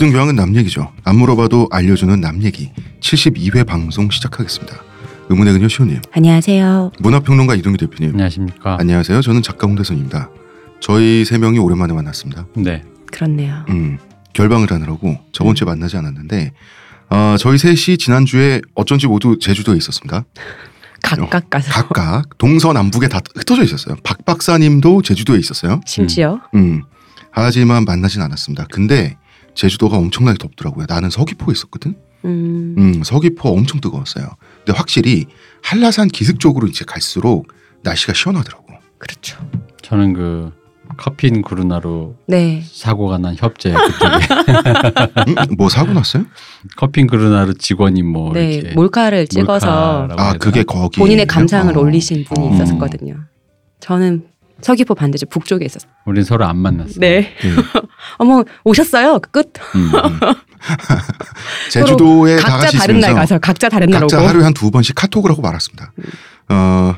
모든 교양은 남 얘기죠. 안 물어봐도 알려주는 남 얘기 72회 방송 시작하겠습니다. 의문의 그녀 시호님, 안녕하세요. 문화평론가 이동규 대표님, 안녕하십니까. 안녕하세요. 저는 작가 홍대선입니다. 저희 세 명이 오랜만에 만났습니다. 네. 그렇네요. 음, 결방을 하느라고 저번 주에 만나지 않았는데 아, 저희 셋이 지난주에 어쩐지 모두 제주도에 있었습니다. 각각 가서 각각 동서남북에 다 흩어져 있었어요. 박 박사님도 제주도에 있었어요. 심지어 음. 하지만 만나진 않았습니다. 근데 제주도가 엄청나게 덥더라고요. 나는 서귀포에 있었거든. 음, 음, 서귀포 엄청 뜨거웠어요. 근데 확실히 한라산 기슭 쪽으로 이제 갈수록 날씨가 시원하더라고. 그렇죠. 저는 그 커피인 그루나로 네. 사고가 난 협재 그쪽에 음? 뭐 사고 났어요? 커피인 그루나로 직원이 뭐 네, 이렇게 몰카를 찍어서 아, 그게? 거기 본인의 감상을 어. 올리신 분이 어. 있었거든요. 저는 서귀포 반대쪽 북쪽에 있었어요. 우린 서로 안 만났어. 네. 예. 어머 오셨어요. 끝. 음. 음. 제주도에 다 각자 다른 날 가서 각자 다른 날 각자 오고. 하루에 한 두 번씩 카톡을 하고 말았습니다. 어,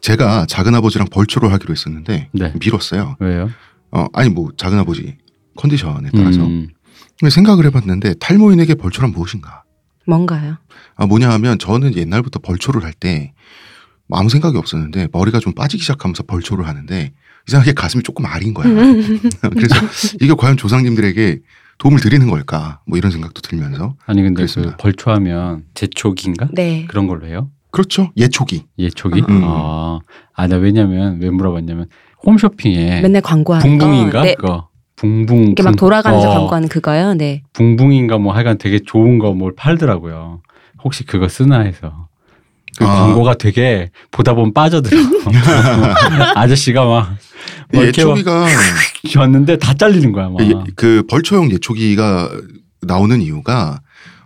제가 작은 아버지랑 벌초를 하기로 했었는데 네. 미뤘어요. 왜요? 어, 아니 뭐 작은 아버지 컨디션에 따라서 음. 생각을 해봤는데 탈모인에게 벌초란 무엇인가? 뭔가요? 아 뭐냐 하면 저는 옛날부터 벌초를 할때 아무 생각이 없었는데 머리가 좀 빠지기 시작하면서 벌초를 하는데 이상하게 가슴이 조금 아린 거야. 그래서 이게 과연 조상님들에게 도움을 드리는 걸까? 뭐 이런 생각도 들면서 아니 근데. 그 벌초하면 제초기인가? 네. 그런 걸로 해요? 그렇죠. 예초기. 예초기? 음. 아, 아, 나 왜냐면 왜 물어봤냐면 홈쇼핑에 맨날 광고하는 붕붕인가? 거. 네. 그거 붕붕 이렇게 막 붕- 돌아가면서 어, 광고하는 그거요. 네. 붕붕인가 뭐 하여간 되게 좋은 거 뭘 팔더라고요. 혹시 그거 쓰나 해서. 그 아. 광고가 되게 보다 보면 빠져들어. 아저씨가 막, 막 이렇게 막 예초기가 줬는데 다 잘리는 거야. 막. 예, 그 벌초용 예초기가 나오는 이유가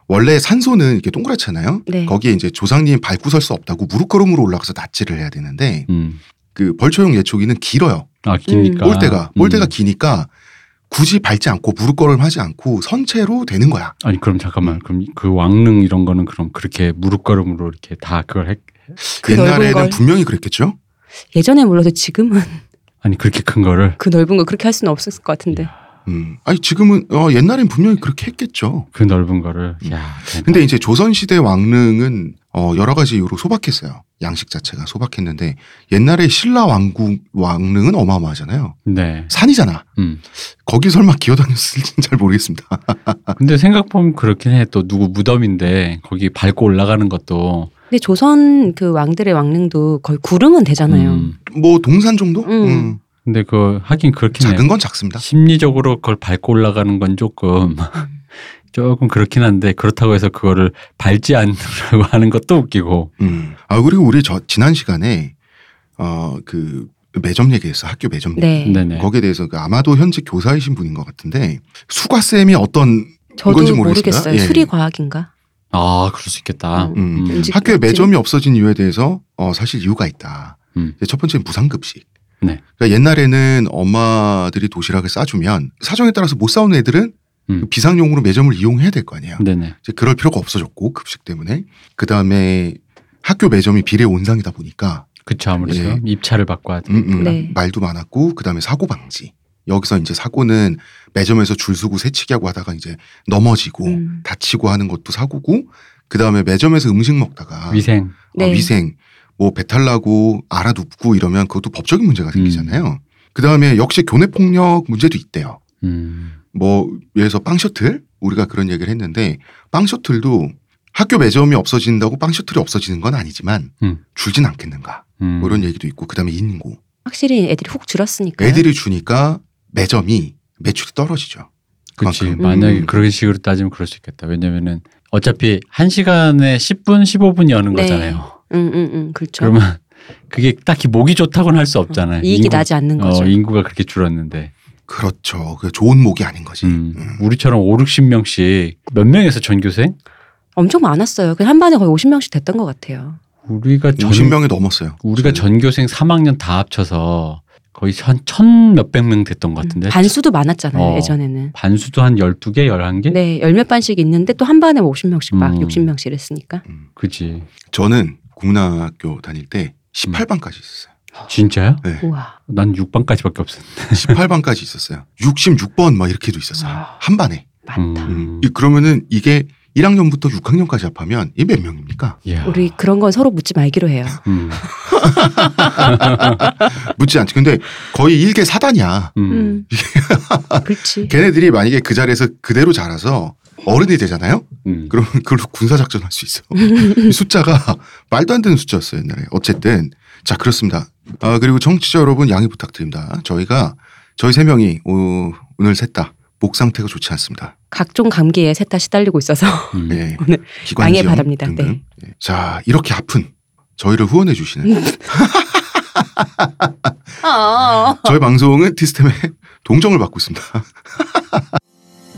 원래 산소는 이렇게 동그랗잖아요. 네. 거기에 이제 조상님 밟고 설 수 없다고 무릎걸음으로 올라가서 낫지를 해야 되는데 음. 그 벌초용 예초기는 길어요. 아, 기니까. 볼때가 음. 볼때가 기니까 굳이 밟지 않고 무릎 걸음하지 않고 선체로 되는 거야. 아니, 그럼 잠깐만. 그럼 그 왕릉 이런 거는 그럼 그렇게 무릎 걸음으로 이렇게 다 그걸 했, 그 옛날에는 걸. 분명히 그랬겠죠. 예전에 몰라도 지금은 아니, 그렇게 큰 거를 그 넓은 거 그렇게 할 수는 없었을 것 같은데. 음. 아니 지금은 어, 옛날엔 분명히 그렇게 했겠죠. 그 넓은 거를. 야, 대박. 근데 이제 조선 시대 왕릉은 어, 여러 가지 이유로 소박했어요. 양식 자체가 소박했는데 옛날에 신라 왕국 왕릉은 어마어마하잖아요. 네. 산이잖아. 음. 거기 설마 기어다녔을지는 잘 모르겠습니다. 근데 생각 보면 그렇긴 해. 또 누구 무덤인데 거기 밟고 올라가는 것도. 근데 조선 그 왕들의 왕릉도 거의 구릉은 되잖아요. 음. 뭐 동산 정도? 음. 음, 근데 그 하긴 그렇긴 해. 작은 건 작습니다. 심리적으로 그걸 밟고 올라가는 건 조금 조금 그렇긴 한데 그렇다고 해서 그거를 밟지 않으라고 하는 것도 웃기고. 음. 아 그리고 우리 저 지난 시간에 어그 매점 얘기했어 학교 매점 얘기. 네. 네네. 거기에 대해서 그 아마도 현재 교사이신 분인 것 같은데 수가 쌤이 어떤 저도 건지 모르겠어요. 모르겠어요. 예. 수리 과학인가? 아 그럴 수 있겠다. 음. 음. 학교에. 매점이 없어진 이유에 대해서 어 사실 이유가 있다. 음. 첫 번째는 무상급식. 네. 그러니까 옛날에는 엄마들이 도시락을 싸주면 사정에 따라서 못 싸우는 애들은 음. 그 비상용으로 매점을 이용해야 될 거 아니에요. 네네. 이제 그럴 필요가 없어졌고 급식 때문에 그 다음에 학교 매점이 비례 온상이다 보니까 그쵸 아무래도 예. 입찰을 받고 하죠. 음, 음, 네. 말도 많았고 그 다음에 사고 방지. 여기서 이제 사고는 매점에서 줄 서고 새치기하고 하다가 이제 넘어지고 음. 다치고 하는 것도 사고고 그 다음에 매점에서 음식 먹다가 위생. 어, 네. 위생 뭐 배탈 나고 알아 눕고 이러면 그것도 법적인 문제가 생기잖아요. 그 다음에 역시 교내 폭력 문제도 있대요. 음. 뭐 예를 들어서 빵 셔틀 우리가 그런 얘기를 했는데 빵 셔틀도 학교 매점이 없어진다고 빵 셔틀이 없어지는 건 아니지만 음. 줄진 않겠는가 음. 뭐 이런 얘기도 있고 그다음에 인고 확실히 애들이 훅 줄었으니까. 애들이 주니까 매점이 매출이 떨어지죠. 그치. 그만큼. 만약에 음. 그런 식으로 따지면 그럴 수 있겠다. 왜냐면은 어차피 한 시간에 10분, 15분이 여는 네. 거잖아요. 응, 응, 응, 그렇죠. 그러면 그게 딱히 목이 좋다고는 할 수 없잖아요. 이익이 인구- 나지 않는 거죠. 어, 인구가 그렇게 줄었는데. 그렇죠. 그 좋은 목이 아닌 거지. 음. 음. 우리처럼 5, 60명씩 몇 명에서 전교생? 엄청 많았어요. 그 한 반에 거의 50명씩 됐던 것 같아요. 우리가 전, 50명이 넘었어요. 우리가 저는. 전교생 3학년 다 합쳐서 거의 한 천 몇백 명 됐던 것 같은데. 음, 반수도 많았잖아요, 어. 예전에는. 반수도 한 12개, 11개? 네, 열 몇 반씩 있는데 또 한 반에 50명씩 막 음. 60명씩 이랬으니까. 음. 그지. 저는 국민학교 다닐 때 18반까지 있었어요. 진짜요? 네. 우와. 난 6반까지밖에 없었는데. 18반까지 있었어요. 66번 막 이렇게도 있었어요. 와. 한 반에. 많다. 음. 이- 그러면은 이게 1학년부터 6학년까지 합하면 이 몇 명입니까? 이야. 우리 그런 건 서로 묻지 말기로 해요. 음. 묻지 않지. 근데 거의 일개 사단이야. 음. 음. 그렇지. 걔네들이 만약에 그 자리에서 그대로 자라서 어른이 되잖아요? 음. 그러면 그걸로 군사 작전 할 수 있어. 이 숫자가 말도 안 되는 숫자였어요, 옛날에. 어쨌든. 자, 그렇습니다. 아, 그리고 청취자 여러분 양해 부탁드립니다. 저희가, 저희 세 명이 오, 오늘 셋다 목 상태가 좋지 않습니다. 각종 감기에 셋 다 시달리고 있어서 음. 예. 오늘 양해 바랍니다. 등등. 네. 예. 자, 이렇게 아픈 저희를 후원해 주시는 아, 저희 방송은 티스템의 동정을 받고 있습니다.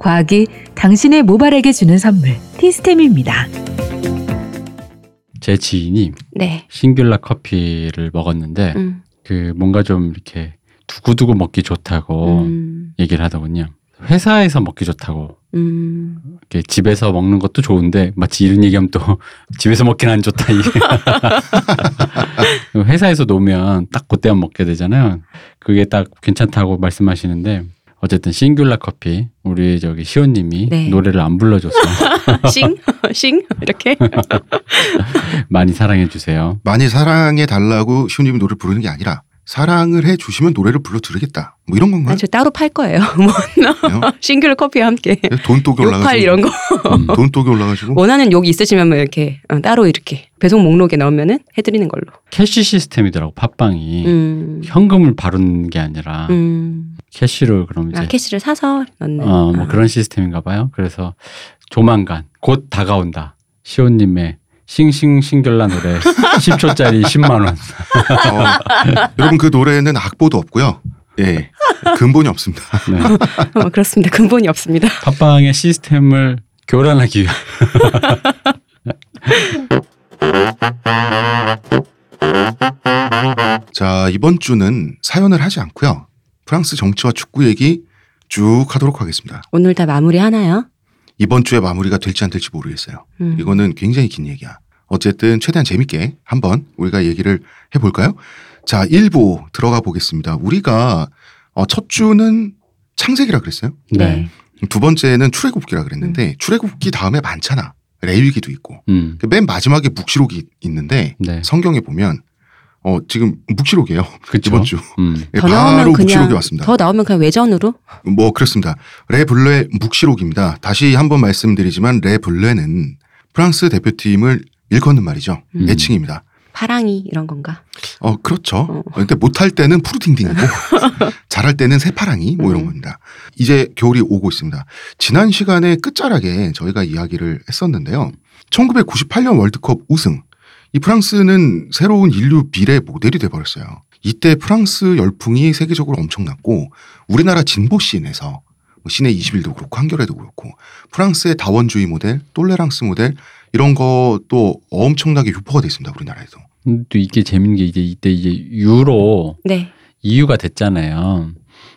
과학이 당신의 모발에게 주는 선물 티스템입니다. 제 지인이 네. 싱귤라 커피를 먹었는데 음. 그 뭔가 좀 이렇게 두고두고 먹기 좋다고 음. 얘기를 하더군요. 회사에서 먹기 좋다고. 음. 이렇게 집에서 먹는 것도 좋은데 마치 이런 얘기하면 또 집에서 먹기는 안 좋다 이게. 회사에서 놓으면 딱 그때만 먹게 되잖아요. 그게 딱 괜찮다고 말씀하시는데 어쨌든 싱귤라 커피 우리 저기 시온님이 네. 노래를 안 불러줘서 싱? 싱? 이렇게? 많이 사랑해 주세요. 많이 사랑해 달라고 시우님이 노래 부르는 게 아니라 사랑을 해 주시면 노래를 불러 드리겠다. 뭐 이런 건가요? 아니, 저 따로 팔 거예요. 뭐, 싱글 커피와 함께. 돈 똑이 욕팔 올라가지고 이런 거. 음. 돈 똑이 올라가지고 원하는 욕이 있으시면 뭐 이렇게 어, 따로 이렇게 배송 목록에 넣으면은 해드리는 걸로. 캐시 시스템이더라고 팟빵이 음. 현금을 바르는 게 아니라 음. 캐시로 그럼 이제 아, 캐시를 사서 넣는. 어, 뭐 아. 그런 시스템인가 봐요. 그래서 조만간 곧 다가온다. 시온님의 싱싱싱결라 노래 10초짜리 10만 원. 어, 여러분 그 노래는 악보도 없고요. 예. 근본이 없습니다. 네. 어, 그렇습니다. 근본이 없습니다. 팟빵의 시스템을 교란하기 위한 자, 이번 주는 사연을 하지 않고요. 프랑스 정치와 축구 얘기 쭉 하도록 하겠습니다. 오늘 다 마무리 하나요? 이번 주에 마무리가 될지 안 될지 모르겠어요. 음. 이거는 굉장히 긴 얘기야. 어쨌든 최대한 재밌게 한번 우리가 얘기를 해볼까요? 자, 1부 들어가 보겠습니다. 우리가 어, 첫 주는 창세기라 그랬어요. 네. 두 번째는 출애굽기라 그랬는데 출애굽기 다음에 많잖아. 레위기도 있고. 음. 그맨 마지막에 묵시록이 있는데 네. 성경에 보면 어 지금 묵시록이에요. 그렇죠. 이번 주 음. 예, 더 바로 나오면 묵시록이 그냥 왔습니다. 더 나오면 그냥 외전으로. 뭐 그렇습니다. 레 블레 묵시록입니다. 다시 한번 말씀드리지만 레 블레는 프랑스 대표팀을 일컫는 말이죠. 음. 애칭입니다. 파랑이 이런 건가? 어 그렇죠. 어. 근데 못할 때는 푸르딩딩이고 잘할 때는 새파랑이 뭐 이런 음. 겁니다. 이제 겨울이 오고 있습니다. 지난 시간에 끝자락에 저희가 이야기를 했었는데요. 1998년 월드컵 우승. 이 프랑스는 새로운 인류 미래 모델이 돼버렸어요. 이때 프랑스 열풍이 세계적으로 엄청났고 우리나라 진보 scene에서 뭐 씨네21도 그렇고 한겨레도 그렇고 프랑스의 다원주의 모델, 똘레랑스 모델 이런 것도 엄청나게 유포가 됐습니다. 우리나라에서. 또 이게 재밌는 게 이제 이때 이제 유로 네. 이유가 됐잖아요.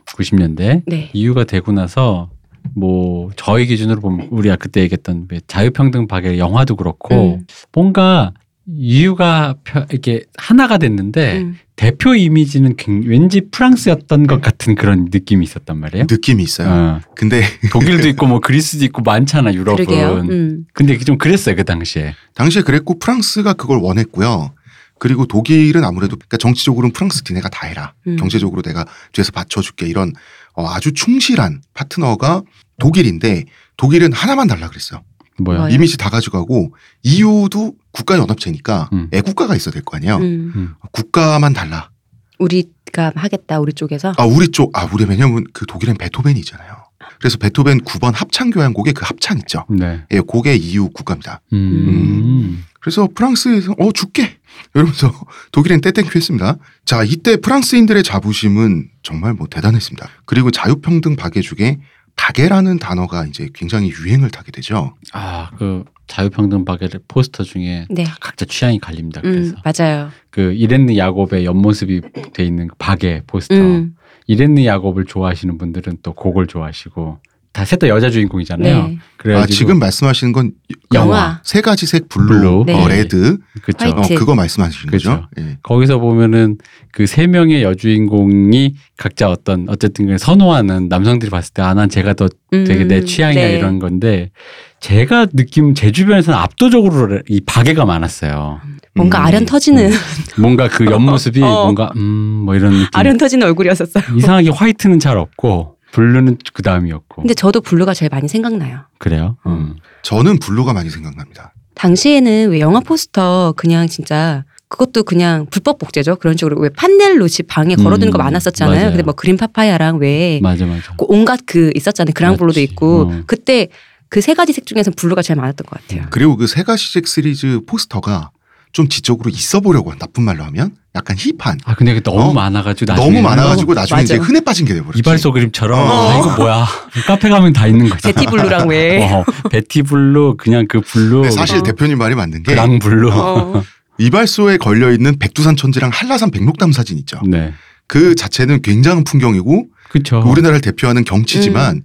90년대 네. 이유가 되고 나서 뭐 저희 기준으로 보면 우리가 그때 얘기했던 왜 자유평등 파괴 영화도 그렇고 음. 뭔가 이유가 펴- 이렇게 하나가 됐는데 음. 대표 이미지는 굉- 왠지 프랑스였던 것 같은 그런 느낌이 있었단 말이에요. 느낌이 있어요. 어, 근데 독일도 있고 뭐 그리스도 있고 많잖아 유럽은. 그러게요. 음. 근데 좀 그랬어요 그 당시에. 당시에 그랬고 프랑스가 그걸 원했고요. 그리고 독일은 아무래도 그러니까 정치적으로는 프랑스 니네가 다 해라. 음. 경제적으로 내가 뒤에서 받쳐줄게 이런 어, 아주 충실한 파트너가 독일인데 독일은 하나만 달라 그랬어요. 뭐야? 이미지 다 가져가고 EU도 국가 연합체니까 음. 애국가가 있어야 될 거 아니에요. 음. 국가만 달라. 우리가 하겠다 우리 쪽에서. 아 우리 쪽, 아 우리 왜냐면 그 독일엔 베토벤이 있잖아요. 그래서 베토벤 9번 합창 교향곡의 그 합창 있죠. 네. 예, 그게 EU 국가입니다. 음. 그래서 프랑스에서 어 줄게 이러면서 독일엔 떼땡큐 했습니다. 자 이때 프랑스인들의 자부심은 정말 뭐 대단했습니다. 그리고 자유평등 박애죽에 박애라는 단어가 이제 굉장히 유행을 타게 되죠. 아, 그 자유평등 박애 포스터 중에 네. 다 각자 취향이 갈립니다. 음, 그래서 맞아요. 그 이렌느 야곱의 옆모습이 돼 있는 그 박애 포스터. 음, 이렌느 야곱을 좋아하시는 분들은 또 곡을 좋아하시고 다 셋 다 여자 주인공이잖아요. 네. 그래가지고 아, 지금 말씀하시는 건 영화. 세 가지 색 블루, 블루. 네. 어, 레드, 그쵸. 화이트. 어, 그거 말씀하시는 거죠? 예. 거기서 보면은 그 세 명의 여주인공이 각자 어떤 어쨌든 선호하는 남성들이 봤을 때 아난 제가 더 되게 내 음, 취향이야 네. 이런 건데 제가 느낌 제 주변에서는 압도적으로 이 박애가 많았어요. 뭔가 음. 아련 터지는 뭔가 그 옆모습이 어. 뭔가 음 뭐 이런 느낌. 아련 터지는 얼굴이었었어요. 이상하게 화이트는 잘 없고 블루는 그 다음이었고 근데 저도 블루가 제일 많이 생각나요. 그래요. 음. 저는 블루가 많이 생각납니다. 당시에는 왜 영화 포스터 그냥 진짜 그것도 그냥 불법 복제죠. 그런 식으로 왜 판넬로 집 방에 걸어두는 거 음, 많았었잖아요. 맞아요. 근데 뭐 그린 파파야랑 왜 맞아 맞아. 그 온갖 그 있었잖아요. 그랑블루도. 있고 어. 그때 그 세 가지 색 중에서 블루가 제일 많았던 것 같아요. 그리고 그 세 가지색 시리즈 포스터가 좀 지적으로 있어 보려고 한 나쁜 말로 하면 약간 hip한 아 근데 그게 너무 어? 많아가지고 나중에 너무 많아가지고 나중에 맞아. 이제 흔해 빠진 게 돼버렸지. 이발소 그림처럼 어. 아 이거 뭐야 카페 가면 다 있는 거죠. 베티 블루랑 왜? 어, 베티 블루 그냥 그 블루 네, 사실 어. 대표님 말이 맞는 게 그랑 블루. 어. 이발소에 걸려 있는 백두산 천지랑 한라산 백록담 사진 있죠. 네, 그 자체는 굉장한 풍경이고 그렇죠. 우리나라를 대표하는 경치지만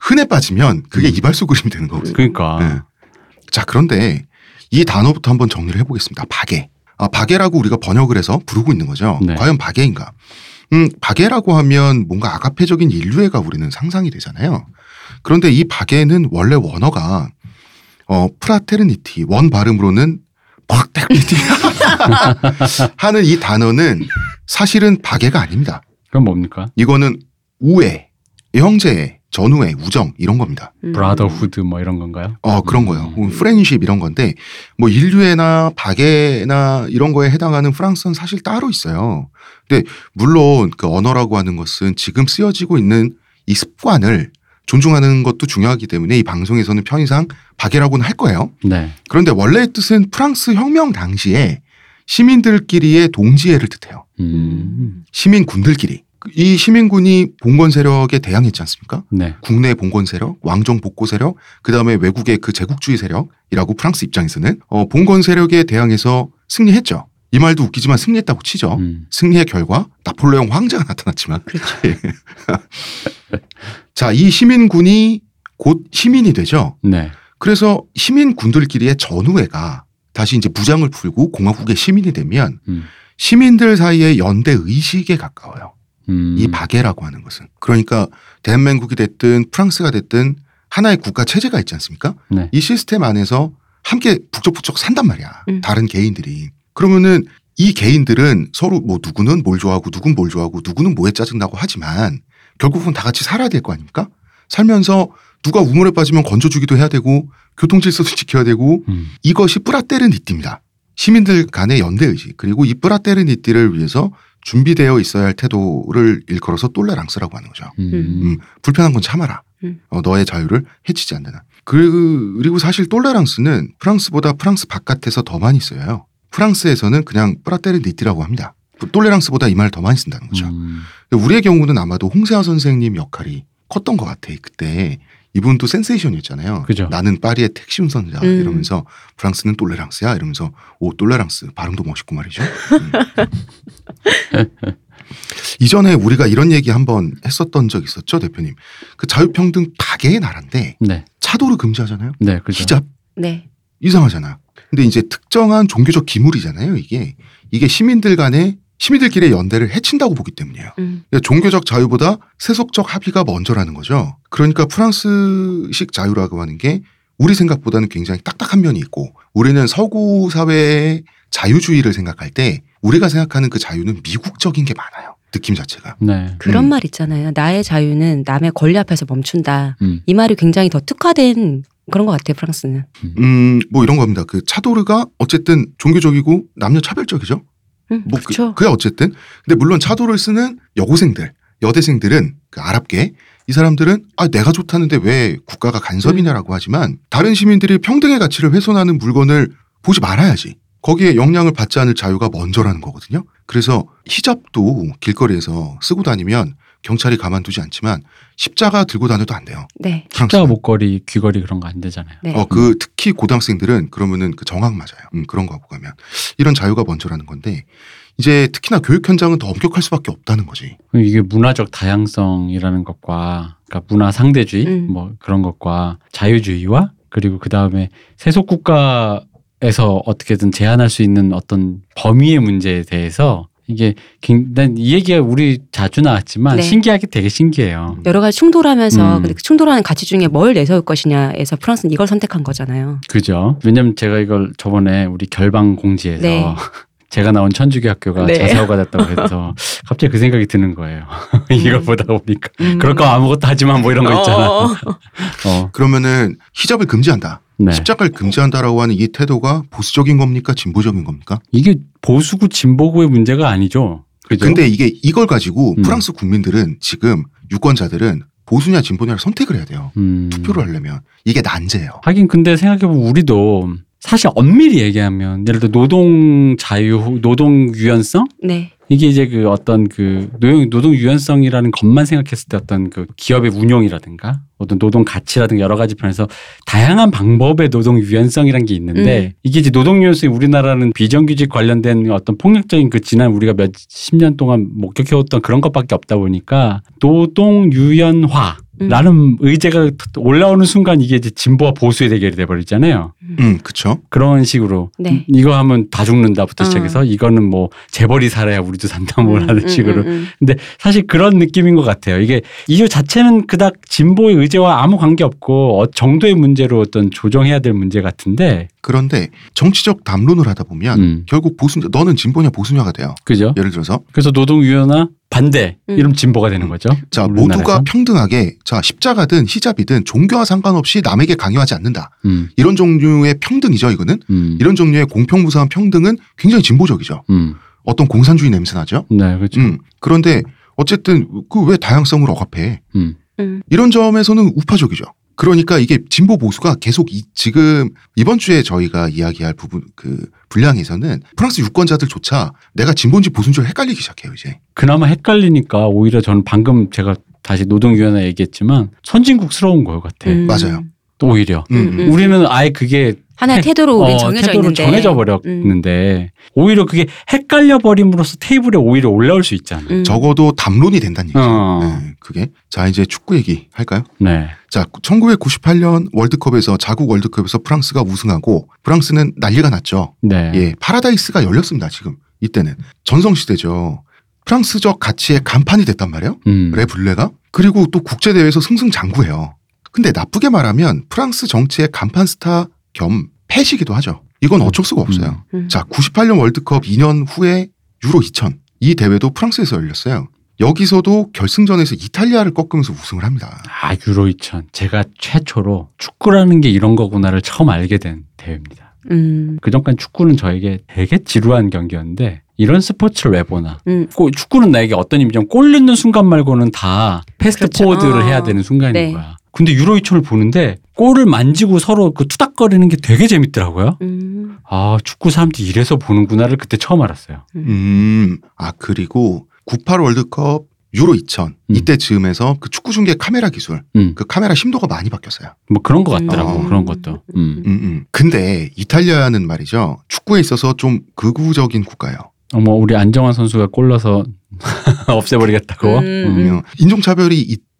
흔해 빠지면 그게 음. 이발소 그림이 되는 거거든요. 그러니까 네. 자 그런데 이 단어부터 한번 정리를 해보겠습니다. 박애. 아, 박애라고 우리가 번역을 해서 부르고 있는 거죠. 네. 과연 박애인가? 음, 박애라고 하면 뭔가 아가페적인 인류애가 우리는 상상이 되잖아요. 그런데 이 박애는 원래 원어가 어, fraternité 원 발음으로는 fraternité 하는 이 단어는 사실은 박애가 아닙니다. 그럼 뭡니까? 이거는 우애, 형제, 전우애, 우정 이런 겁니다. 음. brotherhood 뭐 이런 건가요? 어 그런 거요. 음. friendship 이런 건데 뭐 인류애나 박애나 이런 거에 해당하는 프랑스어는 사실 따로 있어요. 근데 물론 그 언어라고 하는 것은 지금 쓰여지고 있는 이 습관을 존중하는 것도 중요하기 때문에 이 방송에서는 편의상 박애라고는 할 거예요. 네. 그런데 원래의 뜻은 프랑스 혁명 당시에 시민들끼리의 동지애를 뜻해요. 음. 시민군들끼리. 이 시민군이 봉건 세력에 대항했지 않습니까? 네. 국내 봉건 세력, 왕정 복고 세력, 그 다음에 외국의 그 제국주의 세력이라고 프랑스 입장에서는 어, 봉건 세력에 대항해서 승리했죠. 이 말도 웃기지만 승리했다고 치죠. 음. 승리의 결과 나폴레옹 황제가 나타났지만. 그렇죠. 자, 이 시민군이 곧 시민이 되죠. 네. 그래서 시민군들끼리의 전우회가 다시 이제 무장을 풀고 공화국의 시민이 되면 음. 시민들 사이의 연대 의식에 가까워요. 음. 이 박애라고 하는 것은. 그러니까 대한민국이 됐든 프랑스가 됐든 하나의 국가 체제가 있지 않습니까? 네. 이 시스템 안에서 함께 북적북적 산단 말이야. 음. 다른 개인들이. 그러면은 이 개인들은 서로 뭐 누구는 뭘 좋아하고 누군 뭘 좋아하고 누구는 뭐에 짜증나고 하지만 결국은 다 같이 살아야 될 거 아닙니까? 살면서 누가 우물에 빠지면 건져주기도 해야 되고 교통 질서도 지켜야 되고 음. 이것이 뿌라테르니띠입니다. 시민들 간의 연대 의식 그리고 이 뿌라테르니띠를 위해서 준비되어 있어야 할 태도를 일컬어서 똘레랑스라고 하는 거죠. 음. 음, 불편한 건 참아라. 음. 어, 너의 자유를 해치지 않는 한. 그- 그리고 사실 똘레랑스는 프랑스보다 프랑스 바깥에서 더 많이 쓰여요. 프랑스에서는 그냥 뿌라테르니띠라고 합니다. 똘레랑스보다 이 말을 더 많이 쓴다는 거죠. 음. 우리의 경우는 아마도 홍세화 선생님 역할이 컸던 것 같아. 그때 이분도 센세이션이었잖아요. 그죠. 나는 파리의 택시 운전자 음. 이러면서 프랑스는 똘레랑스야 이러면서 오 똘레랑스 발음도 멋있고 말이죠. 음. 이전에 우리가 이런 얘기 한번 했었던 적 있었죠, 대표님. 그 자유평등 박애의 나라인데 네. 차도를 금지하잖아요. 네. 그죠. 히잡 네. 이상하잖아요. 근데 이제 특정한 종교적 기물이잖아요. 이게 이게 시민들 간의 시민들끼리의 연대를 해친다고 보기 때문이에요. 음. 그러니까 종교적 자유보다 세속적 합의가 먼저라는 거죠. 그러니까 프랑스식 자유라고 하는 게 우리 생각보다는 굉장히 딱딱한 면이 있고 우리는 서구 사회의 자유주의를 생각할 때 우리가 생각하는 그 자유는 미국적인 게 많아요. 느낌 자체가. 네. 그런 음. 말 있잖아요. 나의 자유는 남의 권리 앞에서 멈춘다. 음. 이 말이 굉장히 더 특화된 그런 것 같아요. 프랑스는. 음, 뭐 이런 겁니다. 그 차도르가 어쨌든 종교적이고 남녀 차별적이죠. 음, 뭐 그, 그렇죠. 그야 어쨌든. 근데 물론 차도를 쓰는 여고생들, 여대생들은 그 아랍계 이 사람들은 아 내가 좋다는데 왜 국가가 간섭이냐라고 하지만 다른 시민들이 평등의 가치를 훼손하는 물건을 보지 말아야지. 거기에 영향을 받지 않을 자유가 먼저라는 거거든요. 그래서 히잡도 길거리에서 쓰고 다니면 경찰이 가만두지 않지만 십자가 들고 다녀도 안 돼요. 네. 십자가 목걸이, 귀걸이 그런 거 안 되잖아요. 네. 어, 그 특히 고등학생들은 그러면은 그 정학 맞아요. 음, 그런 거 하고 가면 이런 자유가 먼저라는 건데 이제 특히나 교육 현장은 더 엄격할 수밖에 없다는 거지. 이게 문화적 다양성이라는 것과 그러니까 문화 상대주의 음. 뭐 그런 것과 자유주의와 그리고 그 다음에 세속 국가 에서 어떻게든 제한할 수 있는 어떤 범위의 문제에 대해서 이게 난 이 얘기가 우리 자주 나왔지만 네. 신기하게 되게 신기해요. 여러 가지 충돌하면서 음. 근데 그 충돌하는 가치 중에 뭘 내세울 것이냐에서 프랑스는 이걸 선택한 거잖아요. 그죠? 왜냐면 제가 이걸 저번에 우리 결방 공지에서 네. 제가 나온 천주교 학교가 네. 자사고가 됐다고 해서 갑자기 그 생각이 드는 거예요. 이걸 보다 보니까 음. 그럴 거 아무것도 하지만 뭐 이런 거 있잖아. 어. 어. 그러면은 히잡을 금지한다. 네. 십자가를 금지한다라고 하는 이 태도가 보수적인 겁니까? 진보적인 겁니까? 이게 보수구 진보구의 문제가 아니죠. 그죠? 근데 이게 이걸 가지고 음. 프랑스 국민들은 지금 유권자들은 보수냐 진보냐를 선택을 해야 돼요. 음. 투표를 하려면 이게 난제예요. 하긴 근데 생각해보면 우리도 사실 엄밀히 얘기하면 예를 들어 노동 자유, 노동 유연성 네. 이게 이제 그 어떤 그 노동, 노동 유연성이라는 것만 생각했을 때 어떤 그 기업의 운용이라든가 어떤 노동 가치라든가 여러 가지 편에서 다양한 방법의 노동 유연성이라는 게 있는데 음. 이게 이제 노동 유연성이 우리나라는 비정규직 관련된 어떤 폭력적인 그 지난 우리가 몇 십 년 동안 목격해왔던 그런 것밖에 없다 보니까 노동 유연화 음. 라는 의제가 올라오는 순간 이게 이제 진보와 보수의 대결이 돼버리잖아요. 음, 그쵸. 그런 식으로 네. 이거 하면 다 죽는다부터 어. 시작해서 이거는 뭐 재벌이 살아야 우리도 산다 뭘 음, 하는 음, 식으로 음, 음. 근데 사실 그런 느낌인 것 같아요. 이게 이유 자체는 그닥 진보의 의제와 아무 관계 없고 어, 정도의 문제로 어떤 조정해야 될 문제 같은데, 그런데 정치적 담론을 하다 보면 음, 결국 보수 너는 진보냐 보수냐가 돼요. 그죠? 예를 들어서 그래서 노동유연화 반대 음. 이러면 진보가 되는 거죠. 자. 모두가 평등하게 자 십자가든 히잡이든 종교와 상관없이 남에게 강요하지 않는다. 음, 이런 종류의 평등이죠 이거는. 음, 이런 종류의 공평무사한 평등은 굉장히 진보적이죠. 음, 어떤 공산주의 냄새 나죠. 네, 그렇죠. 음. 그런데 어쨌든 그 왜 다양성을 억압해? 음, 음. 이런 점에서는 우파적이죠. 그러니까 이게 진보 보수가 계속 이, 지금 이번 주에 저희가 이야기할 부분 그 분량에서는 프랑스 유권자들조차 내가 진보인지 보수인지 헷갈리기 시작해요 이제. 그나마 헷갈리니까 오히려 저는 방금 제가 다시 노동유연화 얘기했지만 선진국스러운 거 같아. 음. 맞아요. 또 오히려 음, 음. 우리는 아예 그게 하나의 태- 태도로 우린 어, 정해져 태도로 있는데. 정해져 음. 버렸는데 오히려 그게 헷갈려 버림으로써 테이블에 오히려 올라올 수 있잖아. 음. 적어도 담론이 된다는 얘기죠. 어. 네, 그게 자 이제 축구 얘기 할까요? 네. 자 1998년 월드컵에서 자국 월드컵에서 프랑스가 우승하고 프랑스는 난리가 났죠. 네. 예, 파라다이스가 열렸습니다. 지금 이때는 전성 시대죠. 프랑스적 가치의 간판이 됐단 말이에요. 음. Les Bleus가 그리고 또 국제 대회에서 승승장구해요. 근데 나쁘게 말하면 프랑스 정치의 간판 스타 겸 패시기도 하죠. 이건 어쩔 수가 없어요. 음. 자, 98년 월드컵 2년 후에 유로 2000 이 대회도 프랑스에서 열렸어요. 여기서도 결승전에서 이탈리아를 꺾으면서 우승을 합니다. 아 유로 2000 제가 최초로 축구라는 게 이런 거구나를 처음 알게 된 대회입니다. 음. 그 전까지 축구는 저에게 되게 지루한 경기였는데 이런 스포츠를 왜 보나? 음. 꼬- 축구는 나에게 어떤 의미냐면 골 넣는 순간 말고는 다 fast 그렇죠. forward를 어. 해야 되는 순간인 네. 거야. 근데 유로 2000을 보는데 공을 만지고 서로 그 투닥거리는 게 되게 재밌더라고요. 음. 아 축구 사람들이 이래서 보는구나를 그때 처음 알았어요. 음, 아 그리고 98 월드컵 유로 2000 음. 이때 즈음에서 그 축구 중계 카메라 기술, 음. 그 카메라 심도가 많이 바뀌었어요. 뭐 그런 것 같더라고 음. 그런 것도. 음. 음, 음. 근데 이탈리아는 말이죠. 축구에 있어서 좀 극우적인 국가예요. 어머 우리 안정환 선수가 골 넣어서 없애버리겠다고. 음. 음. 어, 인종차별이 있다.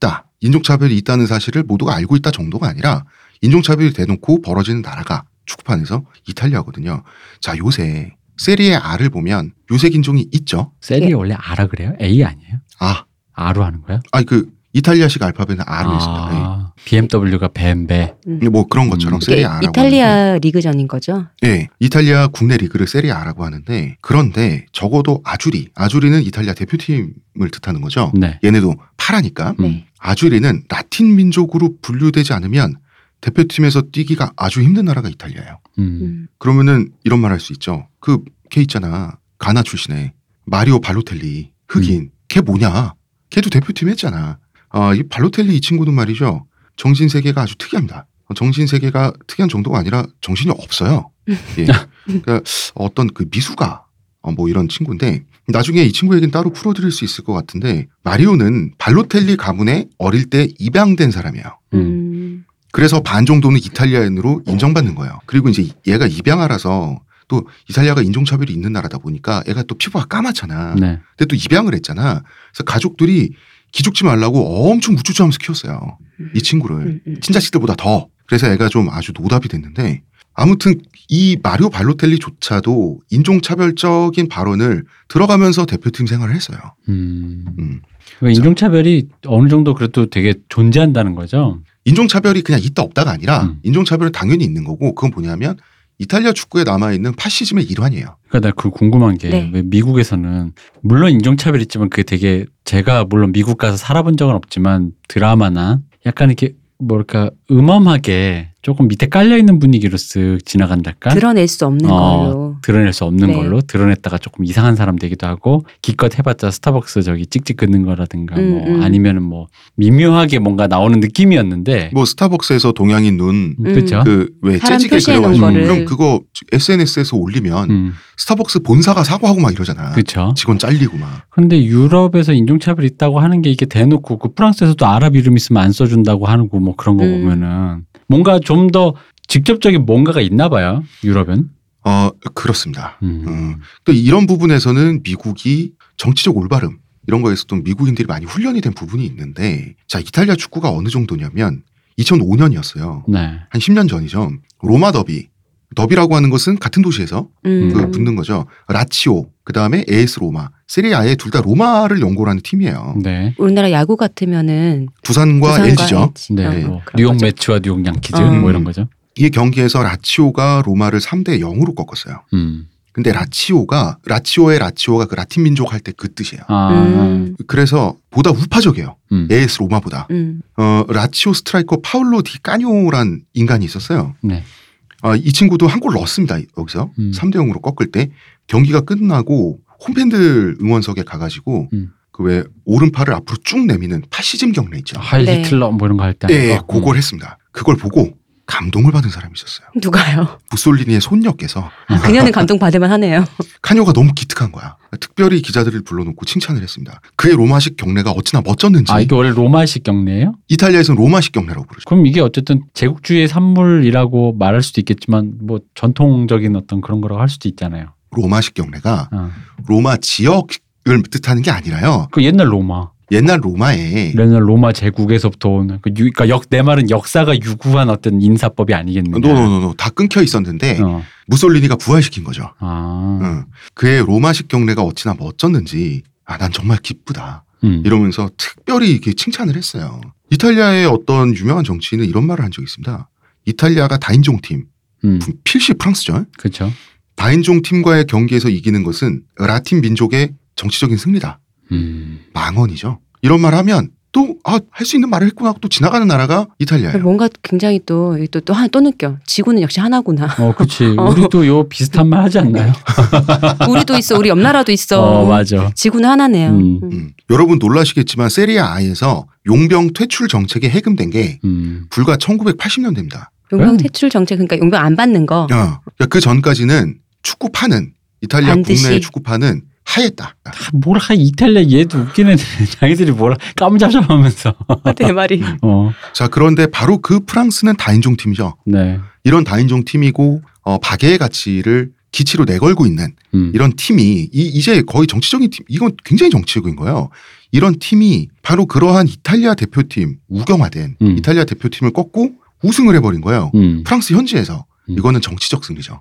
인종차별이 있다는 사실을 모두가 알고 있다 정도가 아니라 인종차별이 대놓고 벌어지는 나라가 축구판에서 이탈리아거든요. 자, 요새 세리에 R을 보면 요색 인종이 있죠. 셀이 예. 원래 R라 그래요? A 아니에요? 아, R로 하는 거야? 아니 그 이탈리아식 알파벳은 R로 있습니다. 아, BMW가 뱀배. 예. 뭐 그런 것처럼 음. 세리에 이게 R라고 이탈리아 리그전인 거죠. 예, 이탈리아 국내 리그를 세리아라고 하는데 그런데 적어도 아주리, 아주리는 이탈리아 대표팀을 뜻하는 거죠. 네. 얘네도 파라니까 음. 네. 아주리는 라틴 민족으로 분류되지 않으면 대표팀에서 뛰기가 아주 힘든 나라가 이탈리아예요. 음. 음. 그러면은 이런 말 할 수 있죠. 그 걔 있잖아. 가나 출신의 마리오 발로텔리 흑인. 걔 뭐냐? 걔도 대표팀 했잖아. 아, 이 발로텔리 이 친구는 말이죠. 정신 세계가 아주 특이합니다. 어, 정신 세계가 특이한 정도가 아니라 정신이 없어요. 예. 그러니까 어떤 그 미수가 어, 뭐 이런 친구인데 나중에 이 친구 얘기는 따로 풀어드릴 수 있을 것 같은데 마리오는 발로텔리 가문에 어릴 때 입양된 사람이에요. 음. 음. 그래서 반 정도는 이탈리아인으로 인정받는 거예요. 그리고 이제 얘가 입양아라서 또 이탈리아가 인종차별이 있는 나라다 보니까 애가 또 피부가 까맣잖아. 네. 근데 또 입양을 했잖아. 그래서 가족들이 기죽지 말라고 엄청 우쭈쭈하면서 키웠어요. 이 친구를 음, 음. 친자식들보다 더. 그래서 애가 좀 아주 노답이 됐는데 아무튼 이 마리오 발로텔리조차도 인종차별적인 발언을 들어가면서 대표팀 생활을 했어요. 음. 음. 그러니까 인종차별이 어느 정도 그래도 되게 존재한다는 거죠. 인종차별이 그냥 있다 없다가 아니라 음. 인종차별은 당연히 있는 거고 그건 뭐냐면 이탈리아 축구에 남아있는 파시즘의 일환이에요. 그러니까 나 그 궁금한 게 네. 왜 미국에서는 물론 인종차별 있지만 그게 되게 제가 물론 미국 가서 살아본 적은 없지만 드라마나 약간 이렇게 뭐랄까 음험하게 조금 밑에 깔려 있는 분위기로 쓱 지나간달까 드러낼 수 없는 어, 걸로. 드러낼 수 없는 네. 걸로 드러냈다가 조금 이상한 사람 되기도 하고 기껏 해봤자 스타벅스 저기 찍찍 긋는 거라든가 음, 뭐 음. 아니면은 뭐 미묘하게 뭔가 나오는 느낌이었는데 뭐 스타벅스에서 동양인 눈 음. 그렇죠. 그왜 사람 재지게 그려가지고. 그럼 그거 SNS에서 올리면 음, 스타벅스 본사가 사과하고 막 이러잖아. 그렇죠. 직원 잘리고 막. 근데 유럽에서 인종차별 있다고 하는 게 이게 대놓고 그 프랑스에서도 아랍 이름 있으면 안 써준다고 하는 거 뭐 그런 거 음. 보면은 뭔가 좀 더 직접적인 뭔가가 있나 봐요. 유럽은. 어 그렇습니다. 음. 음. 또 이런 부분에서는 미국이 정치적 올바름 이런 거에서도 미국인들이 많이 훈련이 된 부분이 있는데 자 이탈리아 축구가 어느 정도냐면 2005년이었어요. 네. 한 10년 전이죠. 로마 더비. 더비라고 하는 것은 같은 도시에서 음. 그 붙는 거죠. 라치오, 그 다음에 에스 로마, 세리아에 둘 다 로마를 연고로 하는 팀이에요. 네. 우리나라 야구 같으면은 부산과, 부산과 LG죠. LG. 네. 어, 뭐 그런 뉴욕. 매츠와 뉴욕 양키즈 음. 뭐 이런 거죠. 이 경기에서 라치오가 로마를 3대 0으로 꺾었어요. 음. 근데 라치오가 라치오의 라치오가 그 라틴 민족 할 때 그 뜻이에요. 아. 음. 그래서 보다 우파적이에요. 음. AS 로마보다. 음. 어, 라치오 스트라이커 파울로 디 까뇨란 인간이 있었어요. 네. 아, 이 친구도 한 골 넣었습니다. 여기서 음. 3대 0으로 꺾을 때 경기가 끝나고 홈팬들 응원석에 가가지고 음. 그왜 오른팔을 앞으로 쭉 내미는 파시즘 경례 있죠. 하일 네. 히틀러 뭐 이런 거 할 때. 예, 아니고. 그걸 했습니다. 그걸 보고 감동을 받은 사람이 있었어요. 누가요? 무솔리니의 손녀께서 아, 그녀는 감동 받을만 하네요. 카뇨가 너무 기특한 거야. 특별히 기자들을 불러놓고 칭찬을 했습니다. 그의 로마식 경례가 어찌나 멋졌는지 아 이게 원래 로마식 경례예요? 이탈리아에서는 로마식 경례라고 부르죠. 그럼 이게 어쨌든 제국주의의 산물이라고 말할 수도 있겠지만 뭐 전통적인 어떤 그런 거라고 할 수도 있잖아요. 로마식 경례가 어. 로마 지역을 뜻하는 게 아니라요. 그 옛날 로마, 옛날 로마에 옛날 로마 제국에서부터 온그 유- 그러니까 역 내 말은 역사가 유구한 어떤 인사법이 아니겠느냐. no no no no 다 끊겨 있었는데 어. 무솔리니가 부활시킨 거죠. 아. 응. 그의 로마식 경례가 어찌나 멋졌는지 아 난 정말 기쁘다 음. 이러면서 특별히 이렇게 칭찬을 했어요. 이탈리아의 어떤 유명한 정치인은 이런 말을 한 적이 있습니다. 이탈리아가 다인종 팀 음. 필시 프랑스죠. 그렇죠. 다인종 팀과의 경기에서 이기는 것은 라틴 민족의 정치적인 승리다. 음. 망언이죠. 이런 말 하면 또 아 할 수 있는 말을 했구나 하고 또 지나가는 나라가 이탈리아예요. 뭔가 굉장히 또 또또 하나 또 느껴. 지구는 역시 하나구나. 어, 그치. 어. 우리도 요 비슷한 말 하지 않나요? 우리도 있어. 우리 옆 나라도 있어. 어, 맞아. 지구는 하나네요. 음. 음. 음. 여러분 놀라시겠지만 세리아에서 용병 퇴출 정책에 해금된 게 음. 불과 1980년대입니다. 용병 음. 퇴출 정책 그러니까 용병 안 받는 거. 어. 그 전까지는 축구파는 이탈리아. 국내 축구파는 하였다. 아, 뭐라 이탈리아 얘도 웃기는 자기들이 뭐라 까무잡잡하면서 내 말이. 어. 자 그런데 바로 그 프랑스는 다인종 팀이죠. 네. 이런 다인종 팀이고 어, 박애의 가치를 기치로 내걸고 있는 음. 이런 팀이 이, 이제 거의 정치적인 팀 이건 굉장히 정치적인 거예요. 이런 팀이 바로 그러한 이탈리아 대표팀 우경화된 음. 이탈리아 대표팀을 꺾고 우승을 해버린 거예요. 음. 프랑스 현지에서 음. 이거는 정치적 승리죠.